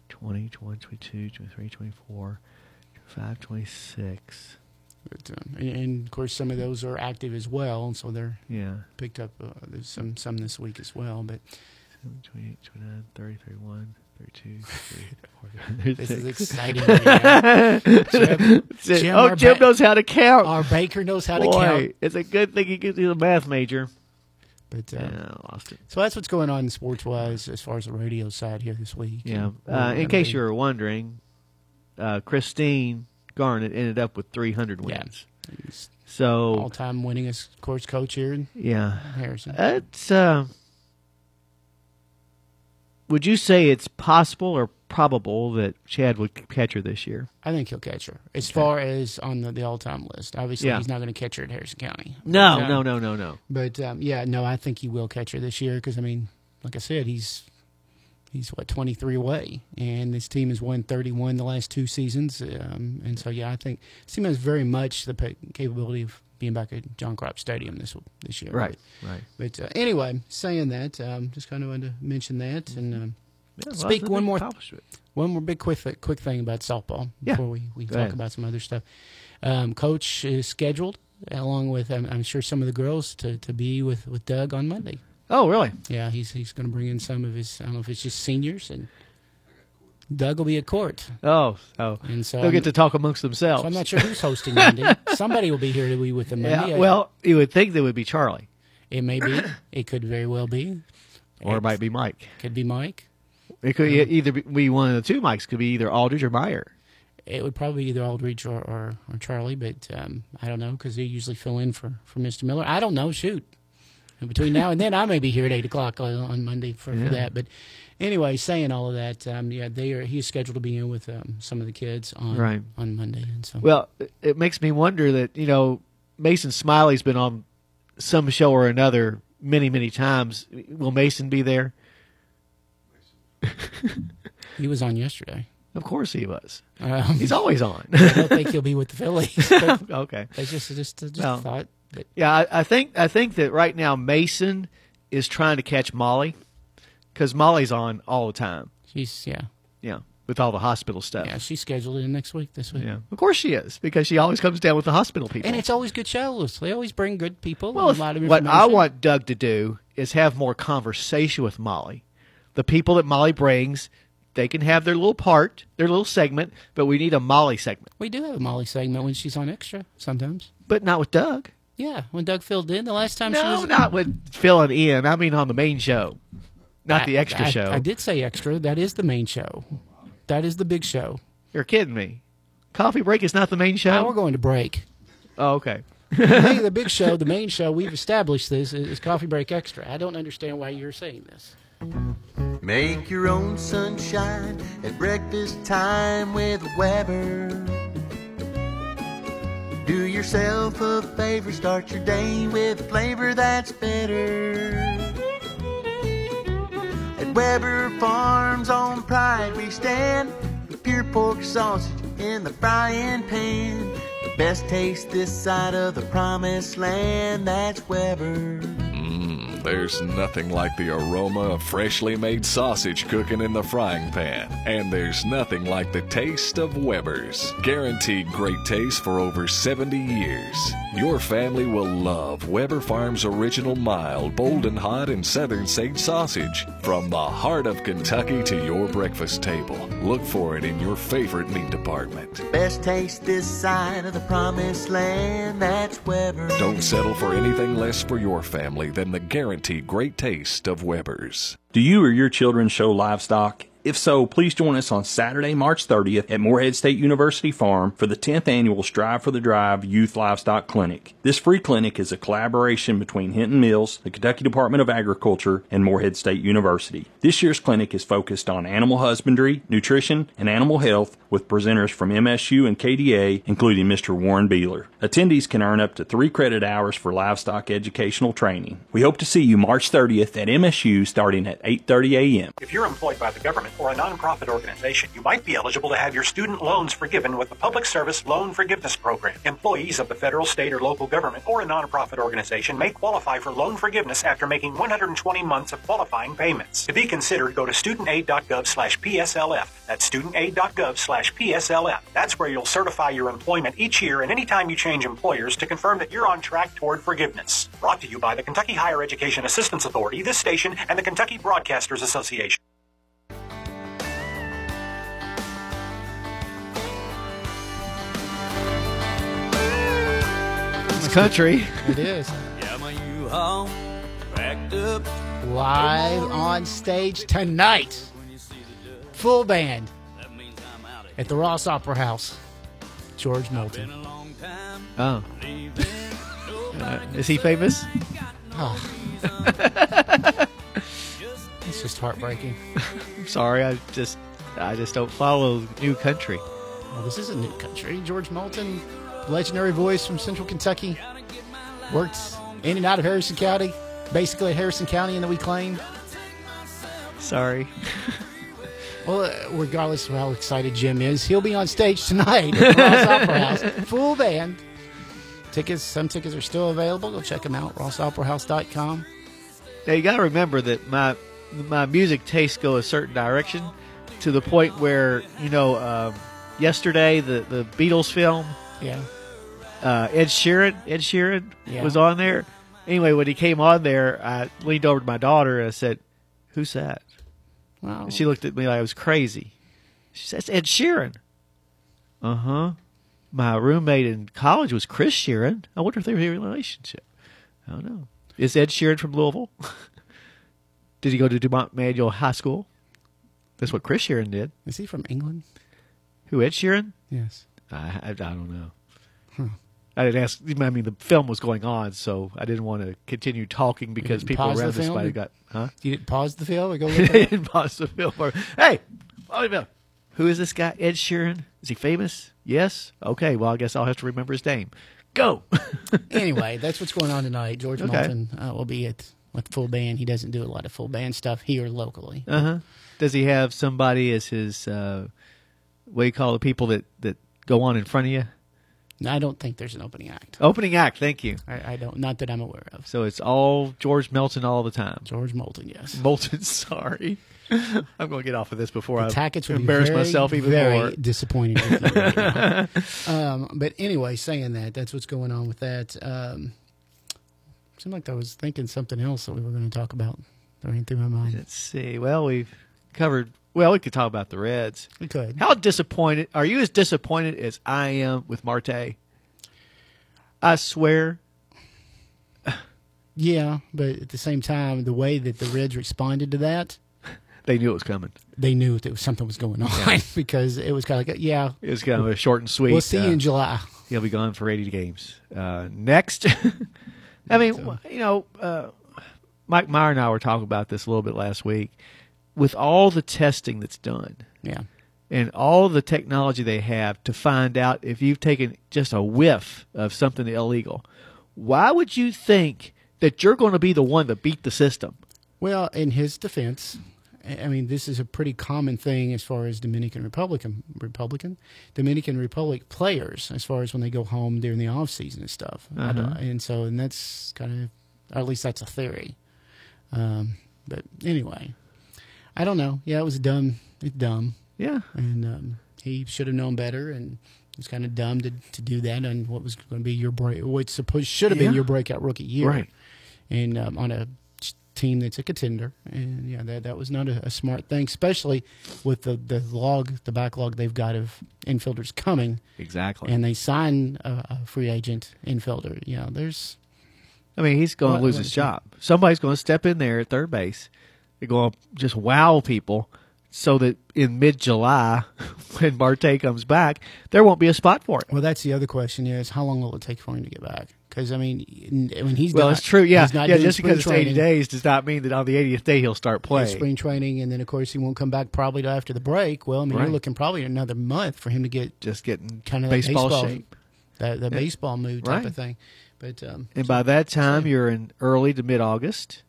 20, 21, 22, 23, 24, 25, 26. But, um, and, and of course, some of those are active as well, and so they're Yeah. picked up. Uh, there's some some this week as well. But 7, 28, 29, 30, 31, 32, 33, this is exciting. yeah. Jim, Jim, oh, Jim ba- knows how to count. Our Baker knows how to Boy, count. it's a good thing he a math major. But uh, Yeah, I lost it. so that's what's going on sports wise as far as the radio side here this week. Yeah. And Uh, in case you were wondering, uh, Christine Garnett ended up with 300 Yeah. wins. he's So all-time winningest course coach here in yeah, Harrison. it's. Uh, would you say it's possible or probable that Chad would catch her this year? I think he'll catch her. As far as on the, the all-time list, obviously Yeah. he's not going to catch her at Harrison County. No, But, uh, no, no, no, no. But um, yeah, no, I think he will catch her this year because I mean, like I said, he's he's what 23 away, and this team has won 31 the last two seasons, um, and so yeah, I think this team has very much the pa- capability of being back at John Cropp Stadium this this year. Right, right. But uh, anyway, saying that, um, just kind of wanted to mention that, and um, Yeah, Speak one more- One more big quick quick thing about softball Yeah. before we, we Go talk ahead. about some other stuff. Um, Coach is scheduled, along with I'm, I'm sure some of the girls, to, to be with, with Doug on Monday. Oh, really? Yeah, he's he's going to bring in some of his. I don't know if it's just seniors, and Doug will be at court, Oh, oh. and so They'll I'm, get to talk amongst themselves. so I'm not sure who's hosting Monday. Somebody will be here to be with them Monday. yeah, well, you would think that would be Charlie, it may be. It could very well be. or it might be Mike. Could be Mike. It could e- either be one of the two Mikes. Could be either Aldridge or Meyer. It would probably be either Aldridge or, or, or Charlie, but um, I don't know because they usually fill in for, for Mr. Miller. I don't know. Shoot. And between now and then, I may be here at eight o'clock on, on Monday for, Yeah. for that. But anyway, saying all of that, um, yeah, they are. He's scheduled to be in with um, some of the kids on Right. on Monday, and so Well, it- makes me wonder that you know Mason Smiley's been on some show or another many, many times. Will Mason be there? he was on yesterday. Of course he was. Um, He's always on. I don't think he'll be with the Fillies. okay. Just just just Well, thought. Yeah, I, I think I think that right now Mason is trying to catch Molly because Molly's on all the time. she's yeah Yeah, with all the hospital stuff. yeah she's scheduled in next week this week. Yeah, of course she is because she always comes down with the hospital people. And it's always good shows. They always bring good people. well, and a lot of what I want Doug to do is have more conversation with Molly. The people that Molly brings, they can have their little part, their little segment, but we need a Molly segment, We do have a Molly segment when she's on extra sometimes. but not with Doug. Yeah, when Doug filled in the last time she No, was not with filling in. I mean on the main show, not I- the extra I- show. I did say extra. That is the main show. That is the big show. You're kidding me. Coffee break is not the main show. Now we're going to break. Oh, okay. Hey, the big show, the main show, we've established this is Coffee Break Extra. I don't understand why you're saying this. Make your own sunshine at breakfast time with Webber. Do yourself a favor, start your day with flavor that's better. At Webber Farms on Pride we stand with pure pork sausage in the frying pan. The best taste this side of the promised land, that's Webber. Mm, there's nothing like the aroma of freshly made sausage cooking in the frying pan. And there's nothing like the taste of Webber's. Guaranteed great taste for over 70 years. Your family will love Webber Farms original mild, bold and hot, and southern sage sausage. From the heart of Kentucky to your breakfast table. Look for it in your favorite meat department. Best taste this side of the promised land, that's Webber. Don't settle for anything less for your family than the guaranteed great taste of Webber's. Do you or your children show livestock? If so, please join us on Saturday, March 30th at Morehead State University Farm for the 10th annual Strive for the Drive Youth Livestock Clinic. This free clinic is a collaboration between Hinton Mills, the Kentucky Department of Agriculture, and Morehead State University. This year's clinic is focused on animal husbandry, nutrition, and animal health with presenters from MSU and KDA, including Mr. Warren Beeler. Attendees can earn up to three credit hours for livestock educational training. We hope to see you March 30th at MSU starting at 8.30 a.m. If you're employed by the government or a nonprofit organization, you might be eligible to have your student loans forgiven with the Public Service Loan Forgiveness Program. Employees of the federal, state, or local government or a nonprofit organization may qualify for loan forgiveness after making 120 months of qualifying payments. To be considered, go to studentaid.gov slash PSLF. That's studentaid.gov slash PSLF. That's where you'll certify your employment each year and anytime you change employers to confirm that you're on track toward forgiveness. Brought to you by the Kentucky Higher Education Assistance Authority, this station, and the Kentucky Broadcasters Association. Country. It is. Live on stage tonight. Full band at the Ross Opera House. George Moulton. Oh. Uh, is he famous? Oh. It's just heartbreaking. I'm sorry, I just I just don't follow new country. Well, this is a new country. George Moulton, legendary voice from Central Kentucky, worked in and out of Harrison County, basically Harrison County, and then we claim. Sorry. Well, uh, regardless of how excited Jim is, he'll be on stage tonight at Ross Opera House, full band. Tickets, some tickets are still available. Go check them out, rossoperahouse.com. Now you got to remember that my my music tastes go a certain direction to the point where you know um, yesterday the the Beatles film Yeah. uh, Ed Sheeran Ed Sheeran Yeah. was on there. Anyway, when he came on there, I leaned over to my daughter and I said, "Who's that?" Wow. And she looked at me like I was crazy. She says, "Ed Sheeran." Uh huh. My roommate in college was Chris Sheeran. I wonder if they were in a relationship. I don't know. Is Ed Sheeran from Louisville? did he go to duPont Manual High School? That's what Chris Sheeran did. Is he from England? Who Ed Sheeran? Yes. I, I, I don't know. I didn't ask. I mean, the film was going on, so I didn't want to continue talking because people around the this might have got. Huh? You didn't pause the film or go look they it up? didn't pause the film. Or, hey, pause the film. Who is this guy? Ed Sheeran? Is he famous? Yes. Okay. Well, I guess I'll have to remember his name. Go. anyway, that's what's going on tonight. George Okay. Moulton uh, will be at with full band. He doesn't do a lot of full band stuff here locally. Uh huh. Does he have somebody as his? Uh, what do you call the people that that go on in front of you? No, I don't think there's an opening act. Opening act. Thank you. I, I don't, not that I'm aware of. So it's all George Melton all the time. George Moulton, yes. Moulton. Sorry. I'm going to get off of this before The I embarrass very, myself even very more. disappointed right um, but anyway, saying that, that's what's going on with that. Um, seemed like I was thinking something else that we were going to talk about. That ran through my mind. Let's see. Well, we've covered. Well, we could talk about the Reds. We could. How disappointed are you? As disappointed as I am with Marte? I swear. Yeah, but at the same time, the way that the Reds responded to that, They knew it was coming. they knew that something was going on because it was kind of like, yeah, It was kind of a short and sweet. we'll see you uh, in July. He'll be gone for 80 games. Uh, next, I mean, you know, uh, Mike Meyer and I were talking about this a little bit last week. With all the testing that's done Yeah. and all the technology they have to find out if you've taken just a whiff of something illegal, why would you think that you're going to be the one to beat the system? Well, in his defense, I mean, this is a pretty common thing as far as Dominican Republican Republican Dominican Republic players, as far as when they go home during the off season and stuff. Uh-huh. and so, and that's kind of, or at least that's a theory. Um, but anyway, I don't know. Yeah, it was dumb. It's dumb, Yeah. and um, he should have known better. And it was kind of dumb to, to do that on what was going to be your break, what supposed should have Yeah. been your breakout rookie year Right. and um, on a team that's a contender. And yeah, that that was not a, a smart thing, especially with the the log, the backlog they've got of infielders coming, Exactly. and they sign a, a free agent infielder. Yeah, there's I mean, he's going to lose his job. Somebody's going to step in there at third base. They're going to just wow people so that in mid July, when Marte comes back, there won't be a spot for it. well, that's the other question is how long will it take for him to get back? Because I mean, when he's Well, not, it's true. Yeah. Yeah. Just because it's spring 80 days does not mean that on the 80th day he'll start playing. spring training, and then of course he won't come back probably till after the break. Well, I mean, Right. you're looking probably another month for him to get Just getting kind of baseball, baseball shape. that the Yeah. baseball move type Right. of thing. But um, And by that time, you're in early to mid August.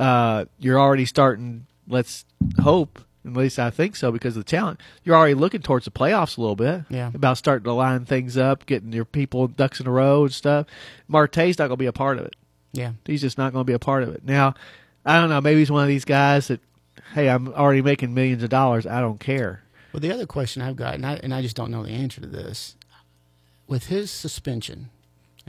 Uh, you're already starting, let's hope, at least I think so because of the talent, you're already looking towards the playoffs a little bit. Yeah. About starting to line things up, getting your people ducks in a row and stuff. Marte's not going to be a part of it. yeah, He's just not going to be a part of it. Now, I don't know. Maybe he's one of these guys that, hey, I'm already making millions of dollars. I don't care. Well, the other question I've got, and I, and I just don't know the answer to this, with his suspension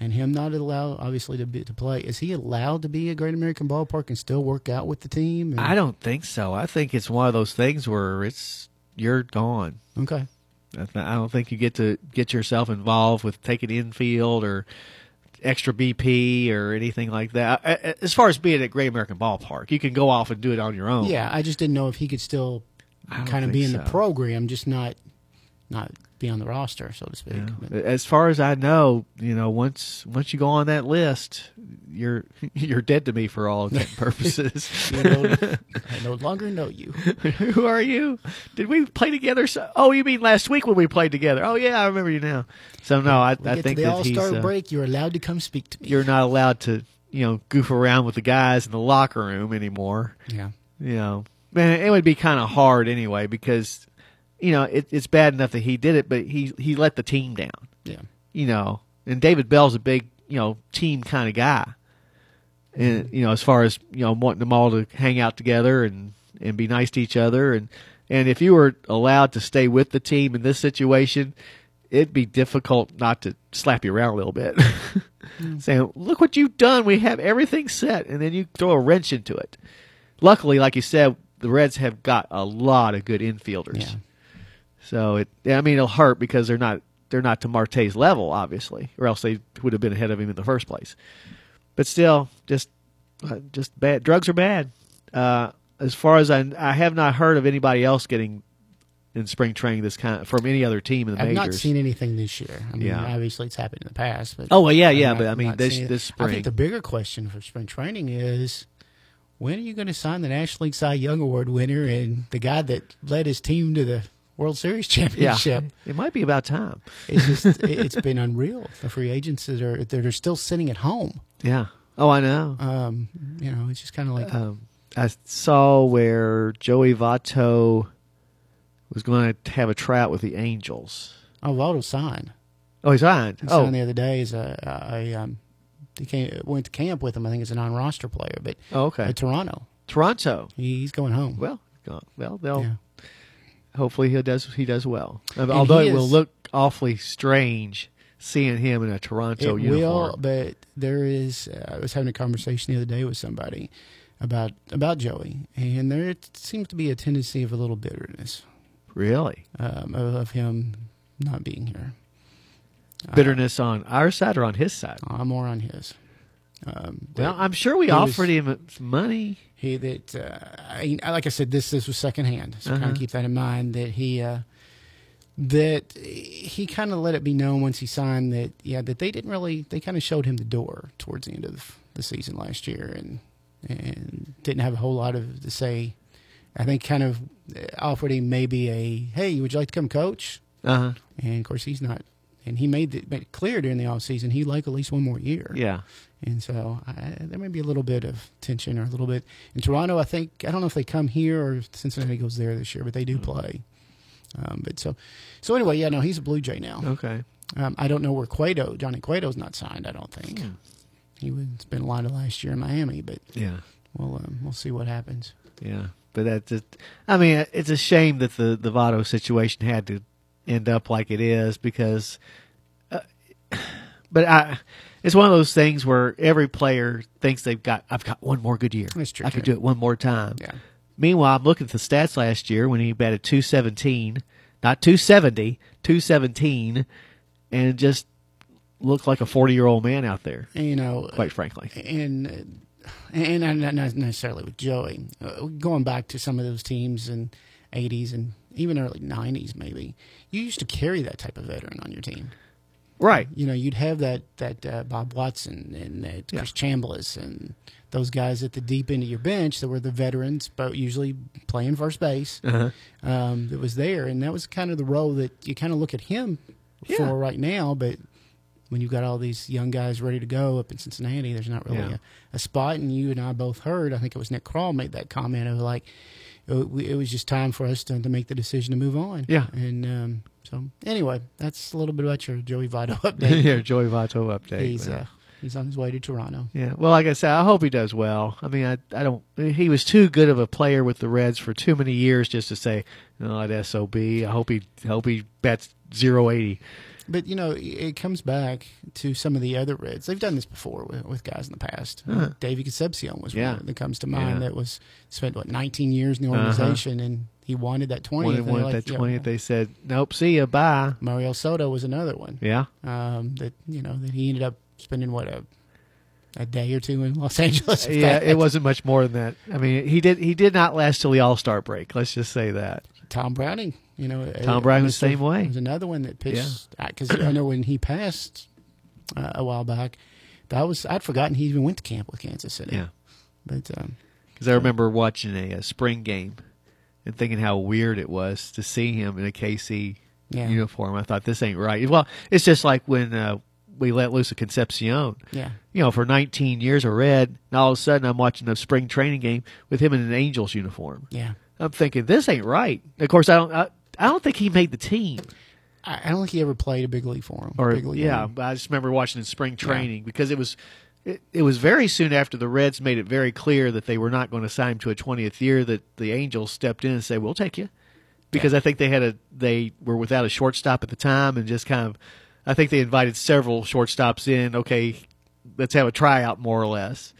and him not allowed, obviously, to be, to play, is he allowed to be at Great American Ballpark and still work out with the team? And- I don't think so. I think it's one of those things where it's you're gone. Okay. I don't think you get to get yourself involved with taking infield or extra BP or anything like that. A- a- As far as being at Great American Ballpark, you can go off and do it on your own. Yeah, I just didn't know if he could still kind of be in the program, just not not be on the roster, so to speak. Yeah. As far as I know, you know, once once you go on that list, you're you're dead to me for all intent and purposes. you know, I no longer know you. Who are you? Did we play together? So, oh, you mean last week when we played together? Oh yeah, I remember you now. So no, I, I get think to the All Star uh, break. You're allowed to come speak to me. you're not allowed to you know goof around with the guys in the locker room anymore. yeah. You know, man, it would be kind of hard anyway because you know it, it's bad enough that he did it, but he he let the team down. Yeah. You know, and David Bell's a big you know team kind of guy. and mm-hmm. you know, as far as you know, wanting them all to hang out together and and be nice to each other, and and if you were allowed to stay with the team in this situation, it'd be difficult not to slap you around a little bit, mm-hmm. saying, "Look what you've done. We have everything set," and then you throw a wrench into it. Luckily, like you said, the Reds have got a lot of good infielders. Yeah. So it, I mean, it'll hurt because they're not they're not to Marte's level, obviously, or else they would have been ahead of him in the first place. But still, just uh, just bad. Drugs are bad. Uh, as far as I, I have not heard of anybody else getting in spring training this kind from any other team in the I've majors. not seen anything this year. I mean, Yeah. obviously it's happened in the past, but Oh, well, yeah, I've yeah, not- but I mean, this- this I spring. think the bigger question for spring training is when are you going to sign the National League Cy Young Award winner and the guy that led his team to the World Series championship. yeah, it might be about time. It's just it- it's been unreal. The free agents that are that are still sitting at home. Yeah. Oh, I know. Um, you know, it's just kind of like um, I saw where Joey Votto was going to have a tryout with the Angels. oh, Votto signed. Oh, he signed. He Oh, signed the other day as a, a um, he came went to camp with him. I think as a non-roster player, but oh, okay. Toronto, Toronto. he, he's going home. Well, well, they'll yeah. Hopefully he does he does well. Uh, And Although it will look awfully strange seeing him in a Toronto it uniform. will, but there is. Uh, I was having a conversation the other day with somebody about about Joey, and there seems to be a tendency of a little bitterness Really, um, of, of him not being here. Uh, bitterness on our side or on his side. I'm more on his. Um, Well, I'm sure we he was- offered him money. He that uh, I, like I said, this this was secondhand, so kind Uh-huh. of keep that in mind. That he uh, that he kind of let it be known once he signed that yeah that they didn't really they kind of showed him the door towards the end of the season last year and and didn't have a whole lot of to say. I think kind of offered him maybe a hey, would you like to come coach? Uh huh. And of course he's not. And he made it made it clear during the off season he'd like at least one more year. Yeah. And so I, there may be a little bit of tension or a little bit in Toronto. I think I don't know if they come here or Cincinnati goes there this year, but they do play. Um, but so, so anyway, yeah, no, he's a Blue Jay now. Okay. Um, I don't know where Cueto, Johnny Cueto's not signed. I don't think he was spent a lot of last year in Miami, but Yeah. we'll um, we'll see what happens. Yeah, but that's just, I mean, it's a shame that the the Votto situation had to end up like it is because, uh, but I, it's one of those things where every player thinks they've got, I've got one more good year. That's true, I could do it one more time. Yeah. Meanwhile, I'm looking at the stats last year when he batted 217, not 270, 217, and just looked like a 40 year old man out there. And, you know, Quite frankly. and and not not necessarily with Joey. Uh, going back to some of those teams in '80s and even early '90s, maybe you used to carry that type of veteran on your team. Right. You know, you'd have that that uh, Bob Watson and that Chris Chambliss and those guys at the deep end of your bench that were the veterans, but usually playing first base. Uh-huh. Um, that was there, and that was kind of the role that you kind of look at him Yeah. for right now. But when you've got all these young guys ready to go up in Cincinnati, there's not really Yeah. a, a spot. And you and I both heard, I think it was Nick Krall made that comment of like, it, we- it was just time for us to, to make the decision to move on. Yeah. And um, so, anyway, that's a little bit about your Joey Votto update. yeah, Joey Votto update. he's uh, he's on his way to Toronto. Yeah, well, like I said, I hope he does well. I mean, I I don't. He was too good of a player with the Reds for too many years just to say, "Oh, at sob." I hope he hope he bats zero eighty. But you know, it comes back to some of the other Reds. They've done this before with, with guys in the past. Davey Concepcion was Yeah. one that comes to mind. Yeah. That was spent what 19 years in the organization, and he wanted that 20th. When they and wanted like, that yeah, twentieth, they said, "Nope, see you, bye." Mario Soto was another one. Yeah, Um, that you know that he ended up spending what a a day or two in Los Angeles. yeah, it wasn't much more than that. I mean, he did he did not last till the All Star break. Let's just say that. Tom Browning. You know, Tom Browning was the same way. Was another one that pitched because I know when he passed uh, a while back, that was I'd forgotten he even went to camp with Kansas City. Yeah, but um, because I remember watching a, a spring game and thinking how weird it was to see him in a KC Yeah. uniform. I thought this ain't right. Well, it's just like when uh, we let loose a Concepcion. yeah, you know, for 19 years of red, and all of a sudden I'm watching a spring training game with him in an Angels uniform. yeah. I'm thinking this ain't right. Of course, I don't. I, I don't think he made the team, I, I don't think he ever played a big league for him. or big league yeah. But I just remember watching in spring training because it was it, it was very soon after the Reds made it very clear that they were not going to sign him to a 20th year that the Angels stepped in and said, "We'll take you," because I think they had a they were without a shortstop at the time and just kind of, I think they invited several shortstops in. Okay, let's have a tryout more or less.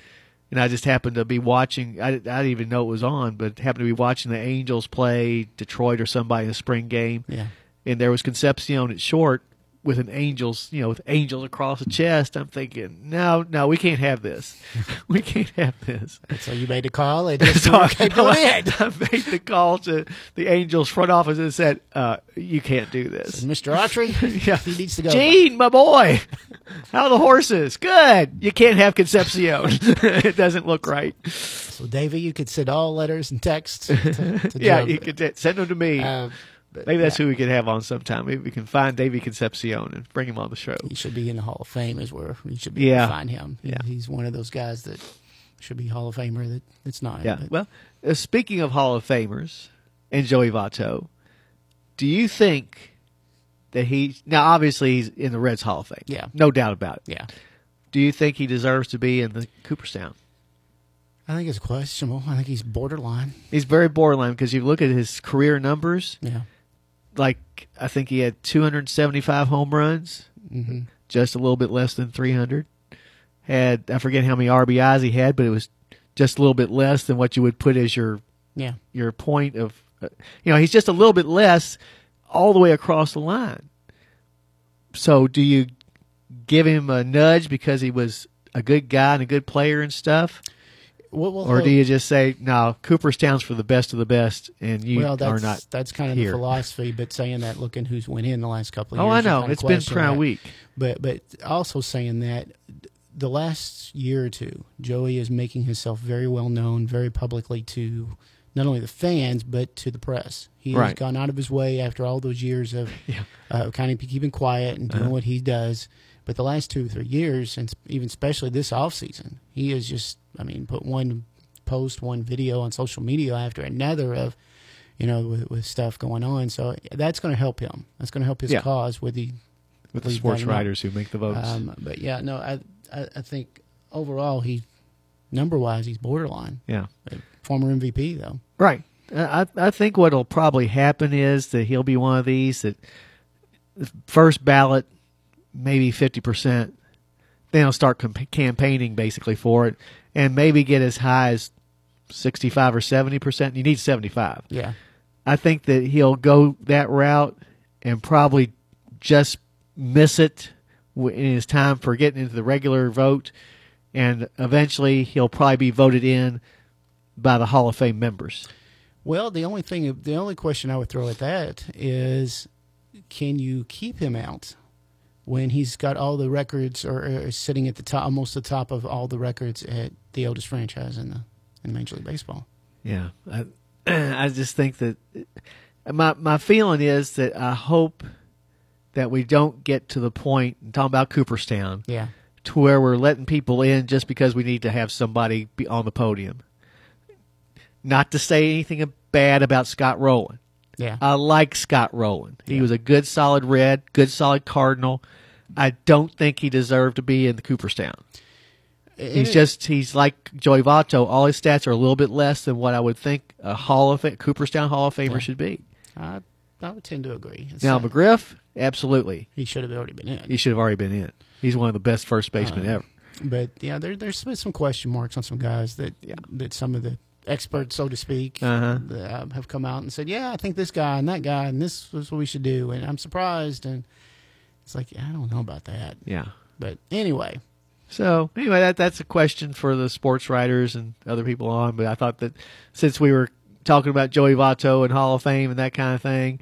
And I just happened to be watching. I, I didn't even know it was on, but happened to be watching the Angels play Detroit or somebody in a spring game Yeah. and there was Concepcion at short with an angels, you know, with angels across the chest. I'm thinking, no, no, we can't have this. we can't have this. So you made a call and So I, okay, go ahead. I made the call to the Angels front office and said, uh, "You can't do this." Mr. Autry, Yeah. he needs to go. Gene, my boy, how are the horses? Good. You can't have Concepcion. it doesn't look right. So, Davey, you could send all letters and texts to, to Yeah, you could send them to me. Uh, but Maybe that's yeah, who we could have on sometime. Maybe we can find Davey Concepcion and bring him on the show. He should be in the Hall of Fame, is where we should be Yeah. able to find him. Yeah. He's one of those guys that should be Hall of Famer that it's not. Yeah. but- Well, uh, speaking of Hall of Famers and Joey Votto, do you think that he now obviously he's in the Reds Hall of Fame? Yeah. no doubt about it. yeah. Do you think he deserves to be in the Cooperstown? I think it's questionable. I think he's borderline. He's very borderline because you look at his career numbers. Yeah. Like I think he had 275 home runs, hmm just a little bit less than 300. Had I forget how many RBIs he had, but it was just a little bit less than what you would put as your Yeah. your point of uh, you know he's just a little bit less all the way across the line so do you give him a nudge because he was a good guy and a good player and stuff Well, well, or do you just say no cooperstown's for the best of the best and you well, are that's not that's kind of here. the philosophy. But saying that, looking who's went in the last couple of oh years, i know it's been crown week But but also saying that the last year or two, Joey is making himself very well known, very publicly to not only the fans but to the press. He has Right. gone out of his way after all those years of Yeah. uh, kind of keeping quiet and doing Uh-huh. what he does. But the last two or three years, and even especially this off season, he is just I mean put one post, one video on social media after another of you know with, with stuff going on. So that's going to help him. That's going to help his Yeah. cause with the with the sports writers who make the votes um, but yeah, no, I, I I think overall he number wise he's borderline. yeah Former MVP though. Right. I I think what'll probably happen is that he'll be one of these that first ballot, maybe fifty percent. Then he'll start comp- campaigning basically for it, and maybe get as high as sixty-five or seventy percent. You need seventy-five. Yeah. I think that he'll go that route and probably just miss it in his time for getting into the regular vote, and eventually he'll probably be voted in by the Hall of Fame members. Well, the only thing, the only question I would throw at that is, can you keep him out when he's got all the records or, or sitting at the top, almost the top of all the records at the oldest franchise in the in Major League Baseball? Yeah, I, I just think that my my feeling is that I hope that we don't get to the point. I'm talking about Cooperstown, Yeah. to where we're letting people in just because we need to have somebody be on the podium. Not to say anything bad about Scott Rolen. Yeah. I like Scott Rolen. He was a good, solid red, good, solid Cardinal. I don't think he deserved to be in the Cooperstown. He's just he's like Joey Votto. All his stats are a little bit less than what I would think a Hall of Fame, Cooperstown Hall of Famer Yeah. should be. I, I would tend to agree. It's, Now uh, McGriff, absolutely, he should have already been in. he should have already been in. He's one of the best first basemen Uh, ever. But yeah, there, there's been some question marks on some guys that Yeah. that some of the experts, so to speak, Uh-huh. uh, have come out and said, "Yeah, I think this guy and that guy, and this is what we should do." And I'm surprised, and it's like I don't know about that. Yeah. But anyway, So anyway, that that's a question for the sports writers and other people on. But I thought that since we were talking about Joey Votto and Hall of Fame and that kind of thing,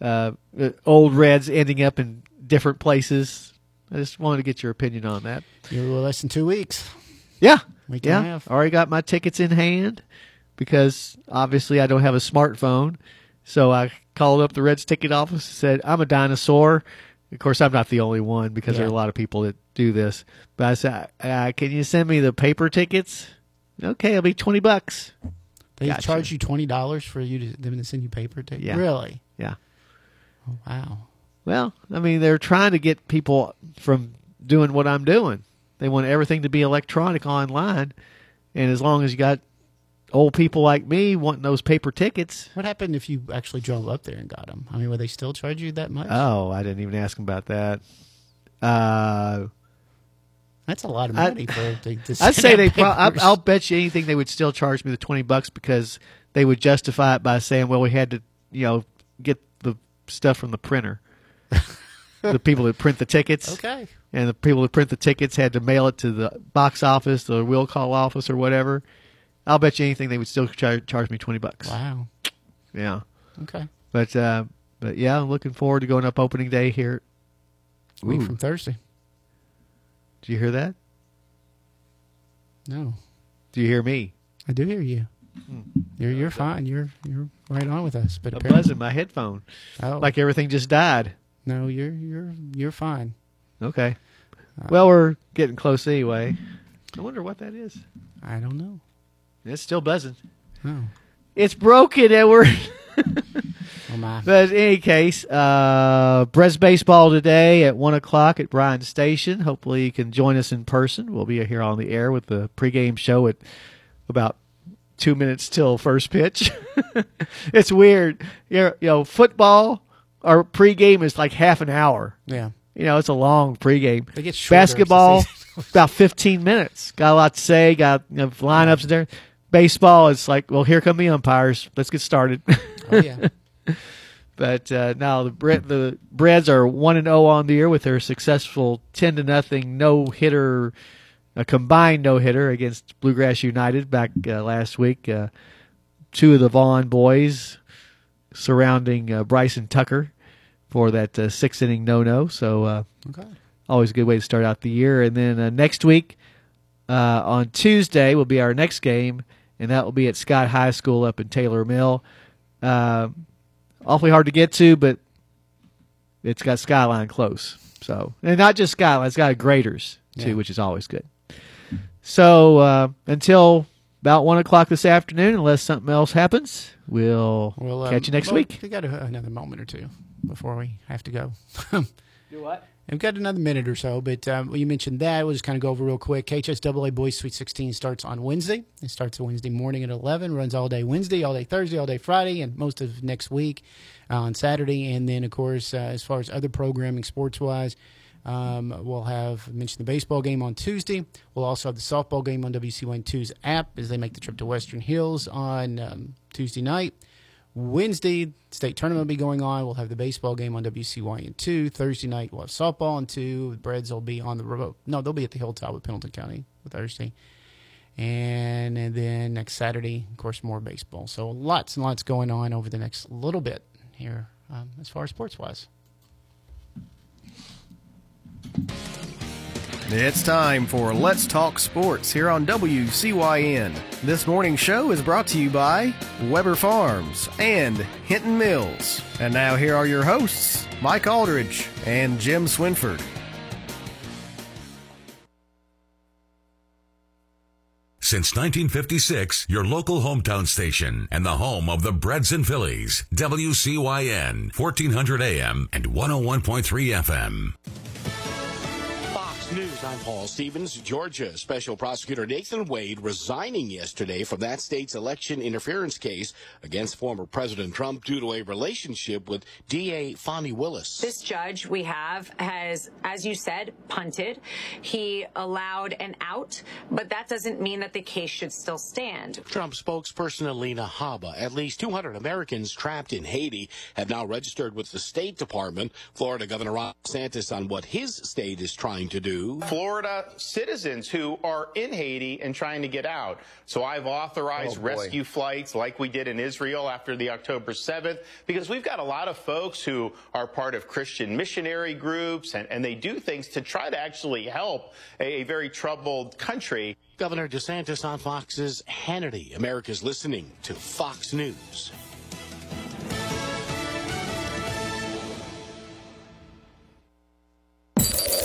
uh, uh, old Reds ending up in different places, I just wanted to get your opinion on that. you're less than two weeks. Yeah, Week and yeah. a half. Already got my tickets in hand because obviously I don't have a smartphone. So I called up the Reds ticket office and said, I'm a dinosaur. Of course, I'm not the only one because there are a lot of people that do this. But I said, uh, Can you send me the paper tickets? Okay, it'll be 20 bucks. They Gotcha. charge you twenty dollars for you to them to send you paper tickets. Yeah. Really? Yeah. Oh, wow. Well, I mean, they're trying to get people from doing what I'm doing. They want everything to be electronic online, and as long as you got old people like me wanting those paper tickets, What happened if you actually drove up there and got them? I mean, would they still charge you that much? oh, I didn't even ask them about that. Uh, That's a lot of I- money for to, to I'd send say out they. Pro- I, papers. I'll bet you anything they would still charge me the twenty bucks because they would justify it by saying, "Well, we had to, you know, get the stuff from the printer." the people that print the tickets, Okay. and the people that print the tickets had to mail it to the box office, the will call office, or whatever. I'll bet you anything they would still char- charge me twenty bucks. Wow. Yeah, Okay. but uh, but yeah, I'm looking forward to going up opening day here. A week Ooh. from Thursday. Do you hear that? No, Do you hear me? I do hear you. You're you're fine. You're you're right on with us. But A apparently, buzz in my headphone, oh, like everything just died. No, you're you're you're fine. Okay. Well, we're getting close anyway. I wonder what that is. I don't know. It's still buzzing. Oh, It's broken, Edward. oh my. but in any case, uh, Breds baseball today at one o'clock at Bryan Station. Hopefully, you can join us in person. We'll be here on the air with the pregame show at about two minutes till first pitch. it's weird. You you know, football. Our pregame is like half an hour. Yeah. You know, it's a long pregame. They get shorter Basketball, about 15 minutes. Got a lot to say. Got you know, lineups there. Baseball, is like, well, here come the umpires. Let's get started. Oh yeah. but uh, now the Bre- the Breds are one and zero on the year with their successful 10 to nothing no hitter, a combined no hitter against Bluegrass United back uh, last week. Uh, two of the Vaughn boys surrounding uh, Bryson Tucker for that uh, six inning no no. So. Uh, Okay. always a good way to start out the year. And then uh, next week, uh, on Tuesday, will be our next game, and that will be at Scott High School up in Taylor Mill. Uh, awfully hard to get to, but it's got Skyline close. So, and not just Skyline, it's got Graeter's too, Yeah. which is always good. So uh, until about one o'clock this afternoon, unless something else happens, we'll Well, um, catch you next well, week. We got a, another moment or two before we have to go. Do what? We've got another minute or so, but um, you mentioned that. We'll just kind of go over real quick. KHSAA Boys Sweet 16 starts on Wednesday. It starts a Wednesday morning at 11, runs all day Wednesday, all day Thursday, all day Friday, and most of next week uh, on Saturday. And then, of course, uh, as far as other programming sports wise, um, we'll have mentioned the baseball game on Tuesday. We'll also have the softball game on WC12's app as they make the trip to Western Hills on um, Tuesday night. Wednesday, state tournament will be going on. We'll have the baseball game on WCYN two. Thursday night, we'll have softball on two. The Breds will be on the remote. No, they'll be at the Hilltop with Pendleton County Thursday. And, and then next Saturday, of course, more baseball. So lots and lots going on over the next little bit here um, as far as sports wise. It's time for Let's Talk Sports here on WCYN. This morning's show is brought to you by Webber Farms and Hinton Mills. And now here are your hosts, Mike Aldridge and Jim Swinford. Since 1956, your local hometown station and the home of the Breds and Fillies. WCYN, 1400 AM and 101.3 FM. Fox News, I'm Paul Stevens. Georgia Special Prosecutor Nathan Wade resigning yesterday from that state's election interference case against former President Trump due to a relationship with DA Fani Willis. This judge we have has, as you said, punted. He allowed an out, but that doesn't mean that the case should still stand. Trump spokesperson Alina Habba. At least 200 Americans trapped in Haiti have now registered with the State Department. Florida Governor Ron DeSantis on what his state is trying to do. Florida citizens who are in Haiti and trying to get out. So I've authorized Oh, rescue flights like we did in Israel after the October 7th, because we've got a lot of folks who are part of Christian missionary groups and, and they do things to try to actually help a, a very troubled country. Governor DeSantis on Fox's Hannity. America's listening to Fox News.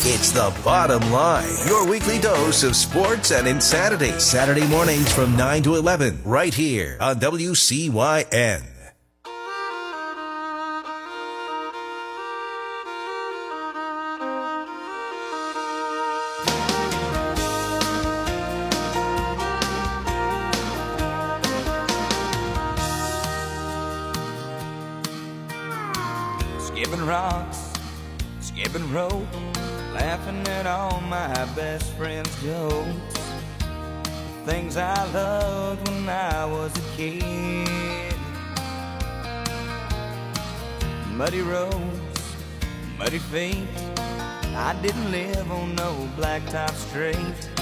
It's the bottom line. Your weekly dose of sports and insanity. Saturday mornings from 9 to 11, right here on WCYN. Muddy roads, muddy feet. I didn't live on no blacktop street.